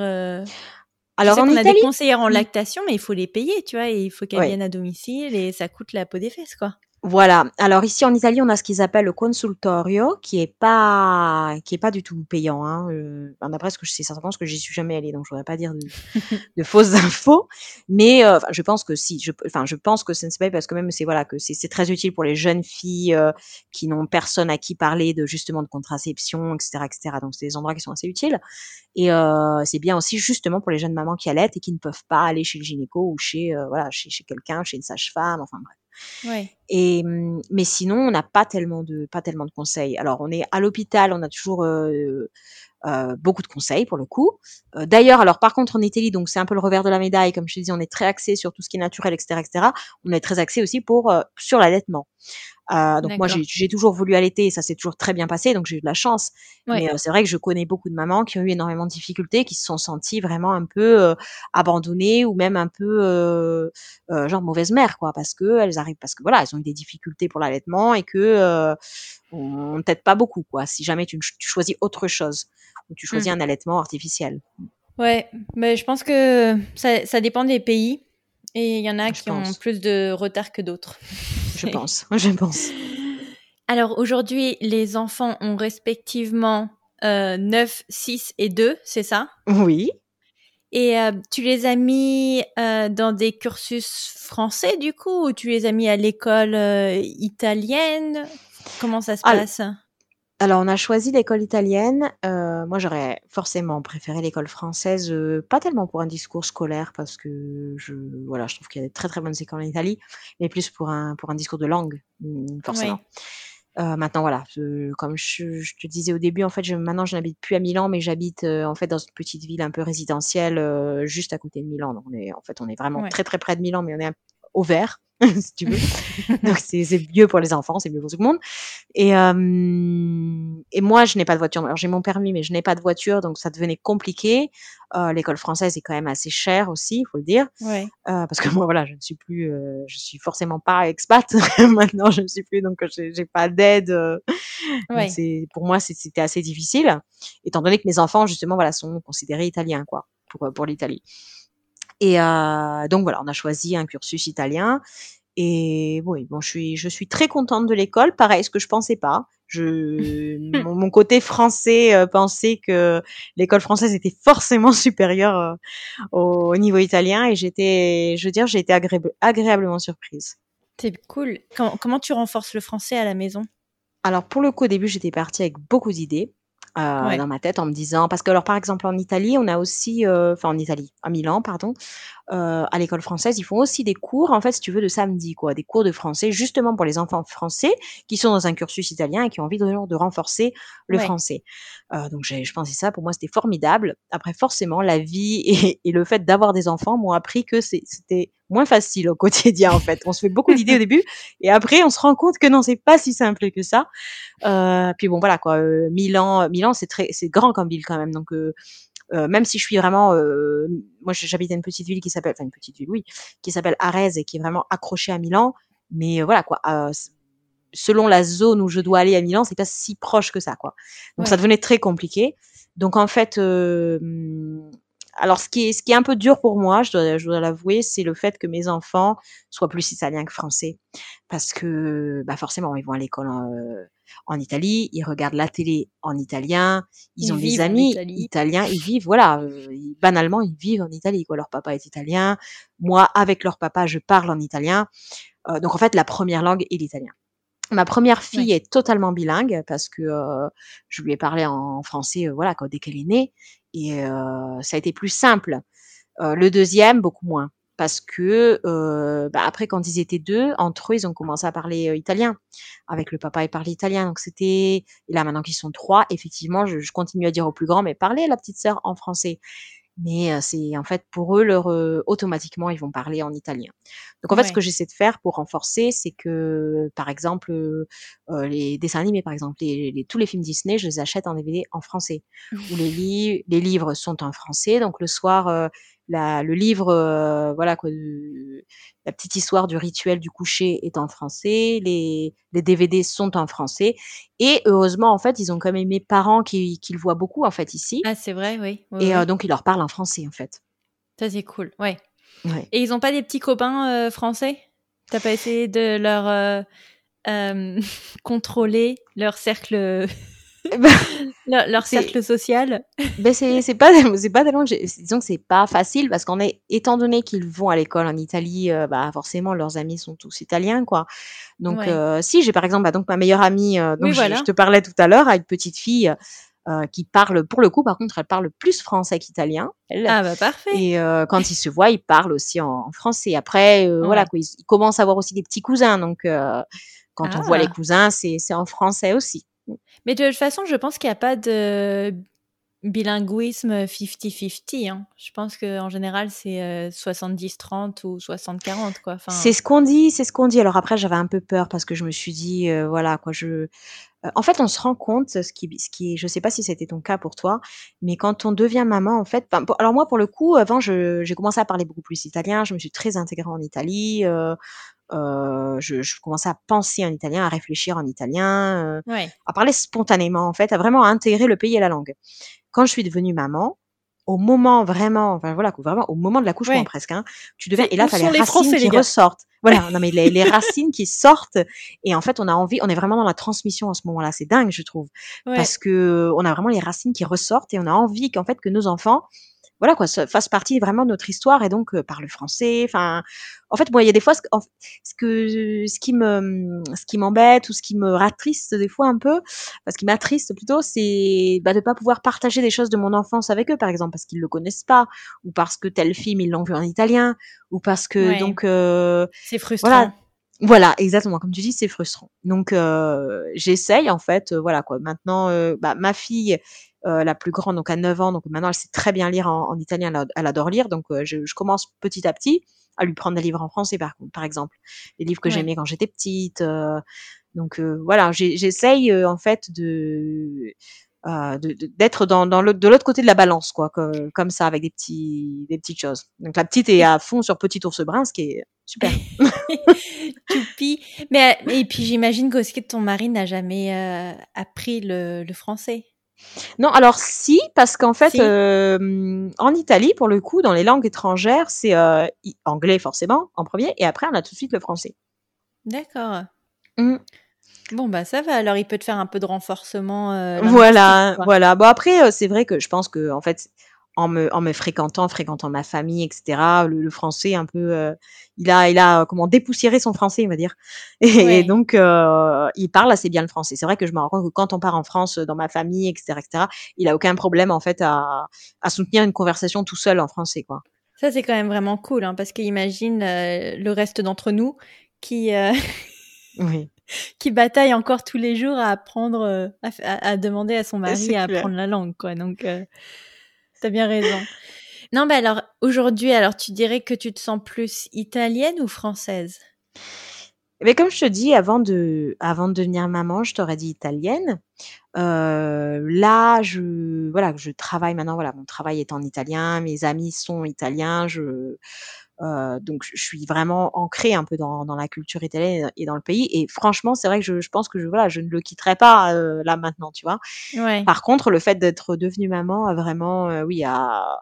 Alors on a des conseillères en lactation, mais il faut les payer, tu vois, et il faut qu'elles viennent à domicile et ça coûte la peau des fesses quoi. Voilà. Alors ici en Italie, on a ce qu'ils appellent le consultorio, qui est pas qui est pas du tout payant. Hein. Euh, D'après ce que je sais certainement, parce que j'y suis jamais allée, donc je voudrais pas dire de, de fausses infos. Mais euh, je pense que si, je, enfin je pense que ce n'est pas parce que même c'est voilà que c'est très utile pour les jeunes filles euh, qui n'ont personne à qui parler de justement de contraception, etc., etc. Donc c'est des endroits qui sont assez utiles. Et euh, c'est bien aussi justement pour les jeunes mamans qui allaitent et qui ne peuvent pas aller chez le gynéco ou chez euh, voilà chez, chez quelqu'un, chez une sage-femme, enfin bref. Et mmh, mais sinon, on n'a pas tellement de pas tellement de conseils. Alors, on est à l'hôpital, on a toujours euh, euh, beaucoup de conseils pour le coup. Euh, D'ailleurs, alors par contre en Italie, donc c'est un peu le revers de la médaille, comme je te dis, on est très axé sur tout ce qui est naturel, etc., etc. On est très axé aussi pour euh, sur l'allaitement. Euh, donc moi j'ai toujours voulu allaiter et ça s'est toujours très bien passé, donc j'ai eu de la chance. Mais euh, c'est vrai que je connais beaucoup de mamans qui ont eu énormément de difficultés, qui se sont senties vraiment un peu euh, abandonnées ou même un peu genre mauvaise mère quoi, parce que elles arrivent, parce que voilà, elles ont eu des difficultés pour l'allaitement et que on, t'aide pas beaucoup, quoi. Si jamais tu, choisis autre chose ou tu choisis mmh. un allaitement artificiel. Ouais, mais je pense que ça, ça dépend des pays. Et il y en a qui ont plus de retard que d'autres. Je pense, je pense. Alors aujourd'hui, les enfants ont respectivement euh, 9, 6 et 2, c'est ça? Oui. Et euh, tu les as mis euh, dans des cursus français du coup ou tu les as mis à l'école euh, italienne? Comment ça se passe? Alors, on a choisi l'école italienne. Euh, moi, j'aurais forcément préféré l'école française, euh, pas tellement pour un discours scolaire, parce que je, voilà, je trouve qu'il y a de très très bonnes écoles en Italie, mais plus pour un pour un discours de langue, mmh, forcément. Euh, maintenant, voilà, comme je, te disais au début, en fait, je, maintenant, je n'habite plus à Milan, mais j'habite en fait dans une petite ville un peu résidentielle, juste à côté de Milan. Donc, on est, en fait, on est vraiment très très près de Milan, mais on est au vert. si tu veux. Donc c'est mieux pour les enfants, c'est mieux pour tout le monde. Et, euh, et moi, je n'ai pas de voiture. Alors j'ai mon permis, mais je n'ai pas de voiture, donc ça devenait compliqué. Euh, L'école française est quand même assez chère aussi, il faut le dire. Ouais. Euh, parce que moi, voilà, je ne suis plus, euh, je suis forcément pas expat. Maintenant, je ne suis plus, donc j'ai pas d'aide. Euh. Ouais. Pour moi, c'était assez difficile, étant donné que mes enfants, justement, voilà, sont considérés italiens, quoi, pour pour l'Italie. Et euh, donc voilà, on a choisi un cursus italien. Et oui, bon, je suis, je suis très contente de l'école. Pareil, ce que je pensais pas. Je, mon, côté français euh, pensait que l'école française était forcément supérieure euh, au, niveau italien, et j'étais, je veux dire, j'ai été agréablement surprise. C'est cool. Comment, comment tu renforces le français à la maison? Alors pour le coup, au début, j'étais partie avec beaucoup d'idées. Euh, dans ma tête en me disant parce que alors par exemple en Italie on a aussi euh, enfin en Italie à Milan pardon euh, à l'école française ils font aussi des cours en fait si tu veux de samedi quoi. Des cours de français justement pour les enfants français qui sont dans un cursus italien et qui ont envie de, de renforcer le français. Donc je pensais ça pour moi c'était formidable. Après forcément la vie et, et le fait d'avoir des enfants m'ont appris que c'était moins facile au quotidien en fait. On se fait beaucoup d'idées au début et après on se rend compte que non c'est pas si simple que ça. Euh, puis bon voilà quoi. Euh, Milan, Milan c'est très c'est grand comme ville quand même donc. Euh, euh même si je suis vraiment, euh, moi j'habite une petite ville qui s'appelle, enfin une petite ville, oui, qui s'appelle Arese et qui est vraiment accrochée à Milan. Mais voilà quoi, selon la zone où je dois aller à Milan, c'est pas si proche que ça quoi. Donc ça devenait très compliqué. Donc en fait, euh, alors, ce qui est, ce qui est un peu dur pour moi, je dois, je dois l'avouer, c'est le fait que mes enfants soient plus italiens que français. Parce que, bah forcément, ils vont à l'école en, euh, en, Italie, ils regardent la télé en italien, ils, ont des amis italiens, ils vivent, voilà, euh, banalement, ils vivent en Italie. Quoi. Leur papa est italien, moi, avec leur papa, je parle en italien. Euh, donc, en fait, la première langue est l'italien. Ma première fille est totalement bilingue parce que je lui ai parlé en français, voilà, quand, dès qu'elle est née et euh, ça a été plus simple. Euh, le deuxième, beaucoup moins parce que euh, bah après quand ils étaient deux entre eux ils ont commencé à parler euh, italien. Avec le papa il parlait italien donc c'était et là maintenant qu'ils sont trois effectivement je, je, continue à dire au plus grand mais parlez à la petite sœur en français mais c'est en fait pour eux leur automatiquement ils vont parler en italien. Donc en fait ce que j'essaie de faire pour renforcer c'est que par exemple les dessins animés par exemple les, tous les films Disney je les achète en DVD en français. Ou les, les livres sont en français. Donc le soir le livre, euh, voilà quoi, la petite histoire du rituel du coucher est en français, les, les DVD sont en français, et heureusement en fait ils ont quand même mes parents qui, qui le voient beaucoup en fait ici. Ah c'est vrai, oui. et euh, donc ils leur parlent en français en fait. Ça c'est cool, ouais. Et ils ont pas des petits copains euh, français? T'as pas essayé de leur contrôler leur cercle bah, leur, leur cercle social. Ben c'est c'est pas c'est pas tellement disons que c'est pas facile parce qu'on est étant donné qu'ils vont à l'école en Italie euh, bah forcément leurs amis sont tous italiens quoi. Donc euh, si j'ai par exemple bah, donc ma meilleure amie euh, dont je, te parlais tout à l'heure a une petite fille qui parle pour le coup par contre elle parle plus français qu'italien. Ah bah parfait. Et quand ils se voient ils parlent aussi en, français. Après voilà quoi, ils, commencent à avoir aussi des petits cousins donc quand on voit les ah. cousins c'est c'est en français aussi. Mais de toute façon, je pense qu'il n'y a pas de bilinguisme 50-50. Hein. Je pense qu'en général, c'est 70-30 euh, ou 60-40. Quoi. C'est ce qu'on dit, c'est ce qu'on dit. Alors après, j'avais un peu peur parce que je me suis dit, euh, voilà, quoi, je... Euh, en fait, on se rend compte, ce qui, ce qui, je sais pas si c'était ton cas pour toi, mais quand on devient maman, en fait, alors moi, pour le coup, avant, j'ai commencé à parler beaucoup plus italien, je me suis très intégrée en Italie, je, je, commençais à penser en italien, à réfléchir en italien, à parler spontanément en fait, à vraiment intégrer le pays et la langue. Quand je suis devenue maman, au moment vraiment, enfin voilà, vraiment au moment de l'accouchement presque, hein, tu devais et là t'as les racines Français, qui ressortent. Voilà, non mais les, les, racines qui sortent. Et en fait on a envie, on est vraiment dans la transmission en ce moment-là, c'est dingue je trouve, parce que on a vraiment les racines qui ressortent et on a envie qu'en fait que nos enfants voilà quoi, ça fasse partie vraiment de notre histoire et donc euh, par le français. Enfin, en fait, moi, il y a des fois ce, ce que ce qui me ce qui m'embête ou ce qui me rattriste des fois un peu, parce qui m'attriste plutôt, c'est bah, de pas pouvoir partager des choses de mon enfance avec eux, par exemple, parce qu'ils le connaissent pas ou parce que tel film ils l'ont vu en italien ou parce que donc euh, c'est frustrant. Voilà. Voilà, exactement. Comme tu dis, c'est frustrant. Donc, euh, j'essaye en fait, euh, voilà quoi. Maintenant, euh, bah, ma fille, euh, la plus grande, donc à 9 ans, donc maintenant elle sait très bien lire en, italien, elle, adore lire, donc euh, je, je, commence petit à petit à lui prendre des livres en français par, par exemple, les livres que j'aimais quand j'étais petite. Euh, donc voilà, j'essaye en fait de d'être dans, dans le, de l'autre côté de la balance, quoi, comme ça, avec des petits, des petites choses. Donc la petite est à fond sur Petit ours brun, ce qui est super. Toupie. Mais et puis j'imagine qu'aussi ton mari n'a jamais appris le, le français. Non, alors si, parce qu'en fait, euh, en Italie, pour le coup, dans les langues étrangères, c'est euh, anglais forcément en premier, et après on a tout de suite le français. D'accord. Mmh. Bon bah ça va. Alors il peut te faire un peu de renforcement. Euh, voilà, voilà. Bon après, c'est vrai que je pense que en fait, en me, en me fréquentant, fréquentant ma famille, etc. Le, français un peu, euh, il a, il a comment dépoussiéré son français, on va dire. Et, donc, euh, il parle assez bien le français. C'est vrai que je me rends compte que quand on part en France, dans ma famille, etc., etc., il a aucun problème en fait à, à soutenir une conversation tout seul en français, quoi. Ça c'est quand même vraiment cool, hein, parce qu'imagine euh, le reste d'entre nous qui oui. qui bataille encore tous les jours à apprendre, à, à, demander à son mari à apprendre la langue, quoi. Donc T'as bien raison. Non, mais alors, aujourd'hui, alors, tu dirais que tu te sens plus italienne ou française? Mais comme je te dis, avant de, avant de devenir maman, je t'aurais dit italienne. Euh, là, je, voilà, je travaille maintenant. Voilà, mon travail est en italien. Mes amis sont italiens. Je, euh, donc, je suis vraiment ancrée un peu dans, dans la culture italienne et dans le pays. Et franchement, c'est vrai que je, je pense que je, voilà, je ne le quitterai pas euh, là maintenant, tu vois. Ouais. Par contre, le fait d'être devenue maman a vraiment, euh, oui, a,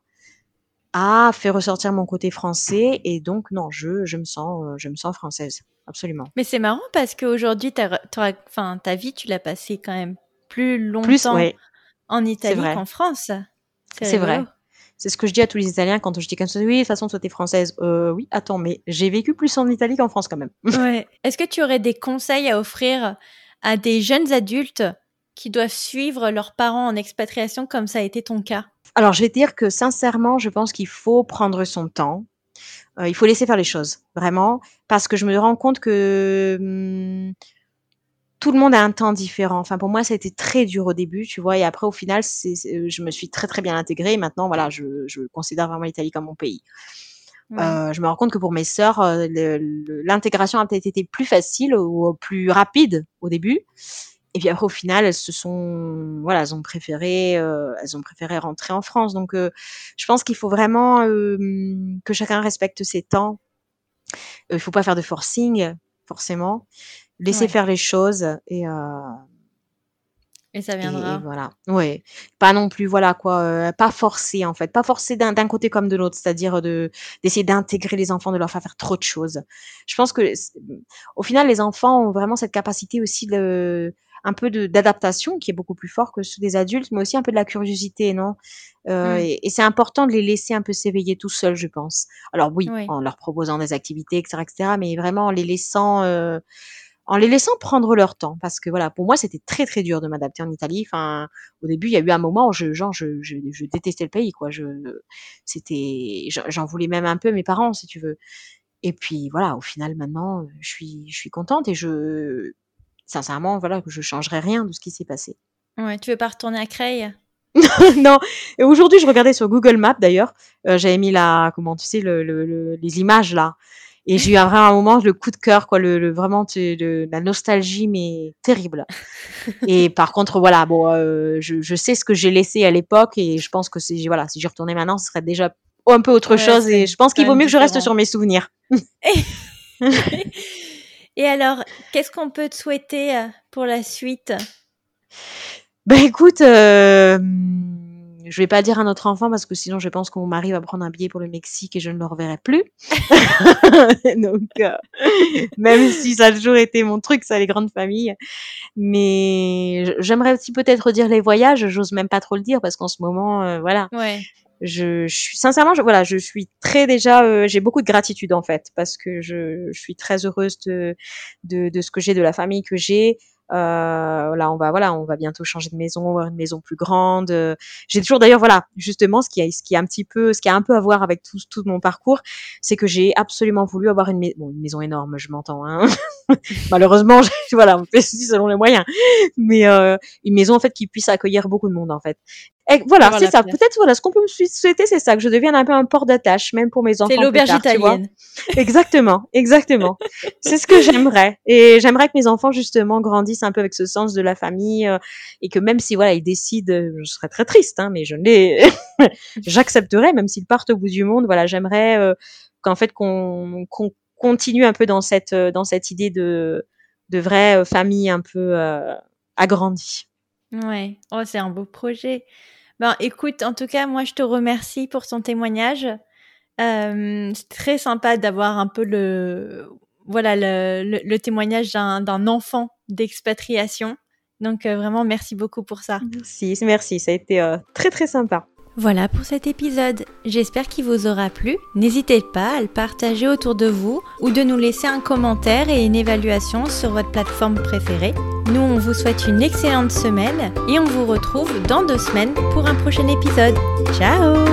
a fait ressortir mon côté français. Et donc, non, je, je me sens, euh, je me sens française, absolument. Mais c'est marrant parce qu'aujourd'hui, enfin, ta vie, tu l'as passée quand même plus longtemps plus, en Italie qu'en France. C'est vrai. C'est ce que je dis à tous les Italiens quand je dis comme ça. Oui, de toute façon, toi, t'es française. Euh, oui, attends, mais j'ai vécu plus en Italie qu'en France quand même. ouais. Est-ce que tu aurais des conseils à offrir à des jeunes adultes qui doivent suivre leurs parents en expatriation comme ça a été ton cas? Alors, je vais dire que sincèrement, je pense qu'il faut prendre son temps. Euh, il faut laisser faire les choses, vraiment, parce que je me rends compte que hum, tout le monde a un temps différent. Enfin, pour moi, ça a été très dur au début, tu vois. Et après, au final, c'est, je me suis très très bien intégrée. Et maintenant, voilà, je, je considère vraiment l'Italie comme mon pays. Euh, je me rends compte que pour mes sœurs, euh, l'intégration a peut-être été plus facile ou plus rapide au début. Et puis après, au final, elles se sont, voilà, elles ont préféré, euh, elles ont préféré rentrer en France. Donc, euh, je pense qu'il faut vraiment euh, que chacun respecte ses temps. Il faut pas faire de forcing, forcément laisser faire les choses et euh, et ça viendra. voilà. Ouais. Pas non plus, voilà quoi, euh, pas forcer en fait, pas forcer d'un côté comme de l'autre, c'est-à-dire de d'essayer d'intégrer les enfants, de leur faire faire trop de choses. Je pense que au final, les enfants ont vraiment cette capacité aussi de un peu d'adaptation qui est beaucoup plus fort que ceux des adultes, mais aussi un peu de la curiosité, non? Euh, mmh. Et, c'est important de les laisser un peu s'éveiller tout seuls, je pense. Alors oui, en leur proposant des activités, etc., etc., mais vraiment en les laissant euh, en les laissant prendre leur temps parce que voilà pour moi c'était très très dur de m'adapter en Italie enfin au début il y a eu un moment où je genre je, je, je détestais le pays quoi je c'était j'en voulais même un peu mes parents si tu veux et puis voilà au final maintenant je suis je suis contente et je sincèrement voilà que je changerai rien de ce qui s'est passé ouais tu veux pas retourner à Creil? Non. Aujourd'hui, je regardais sur Google Maps d'ailleurs. Euh, j'avais mis la, comment tu sais, le, le, les images là. Et j'ai eu un, moment, le coup de cœur, quoi, le, le vraiment le, la nostalgie, mais terrible. et par contre, voilà, bon, euh, je, je, sais ce que j'ai laissé à l'époque et je pense que si, voilà, si je retournais maintenant, ce serait déjà un peu autre chose et je pense qu'il vaut mieux que je reste sur mes souvenirs. Et alors, qu'est-ce qu'on peut te souhaiter euh, pour la suite? Ben écoute, euh, je vais pas dire à notre enfant parce que sinon je pense que mon mari va prendre un billet pour le Mexique et je ne le reverrai plus. Donc, euh, même si ça a toujours été mon truc, ça les grandes familles. Mais j'aimerais aussi peut-être dire les voyages. J'ose même pas trop le dire parce qu'en ce moment, euh, voilà. Ouais. Je, je, suis sincèrement, je, voilà, je suis très déjà, euh, j'ai beaucoup de gratitude en fait parce que je, je suis très heureuse de, de, de ce que j'ai, de la famille que j'ai. Euh, là, on va voilà, on va bientôt changer de maison, une maison plus grande. J'ai toujours d'ailleurs voilà, justement ce qui a ce qui a un petit peu ce qui a un peu à voir avec tout tout mon parcours, c'est que j'ai absolument voulu avoir une, bon, une maison énorme, je m'entends hein. Malheureusement, voilà, on fait selon les moyens, mais euh, une maison en fait qui puisse accueillir beaucoup de monde en fait. Et voilà, c'est ça. Peut-être voilà, ce qu'on peut me souhaiter, c'est ça, que je devienne un peu un port d'attache, même pour mes enfants. C'est l'auberge italienne. Exactement, exactement. c'est ce que j'aimerais. Et j'aimerais que mes enfants justement grandissent un peu avec ce sens de la famille euh, et que même si voilà ils décident, je serais très triste, hein, mais je les, j'accepterais même s'ils partent au bout du monde. Voilà, j'aimerais euh, qu'en fait qu'on continue un peu dans cette dans cette idée de de vraie famille un peu euh, agrandie. Ouais, oh c'est un beau projet. Ben, écoute, en tout cas, moi, je te remercie pour ton témoignage. Euh, c'est très sympa d'avoir un peu le, voilà, le, le, témoignage d'un enfant d'expatriation. Donc, euh, vraiment, merci beaucoup pour ça. Merci, merci. Ça a été euh, très, très sympa. Voilà pour cet épisode. J'espère qu'il vous aura plu. N'hésitez pas à le partager autour de vous ou de nous laisser un commentaire et une évaluation sur votre plateforme préférée. Nous, on vous souhaite une excellente semaine et on vous retrouve dans deux semaines pour un prochain épisode. Ciao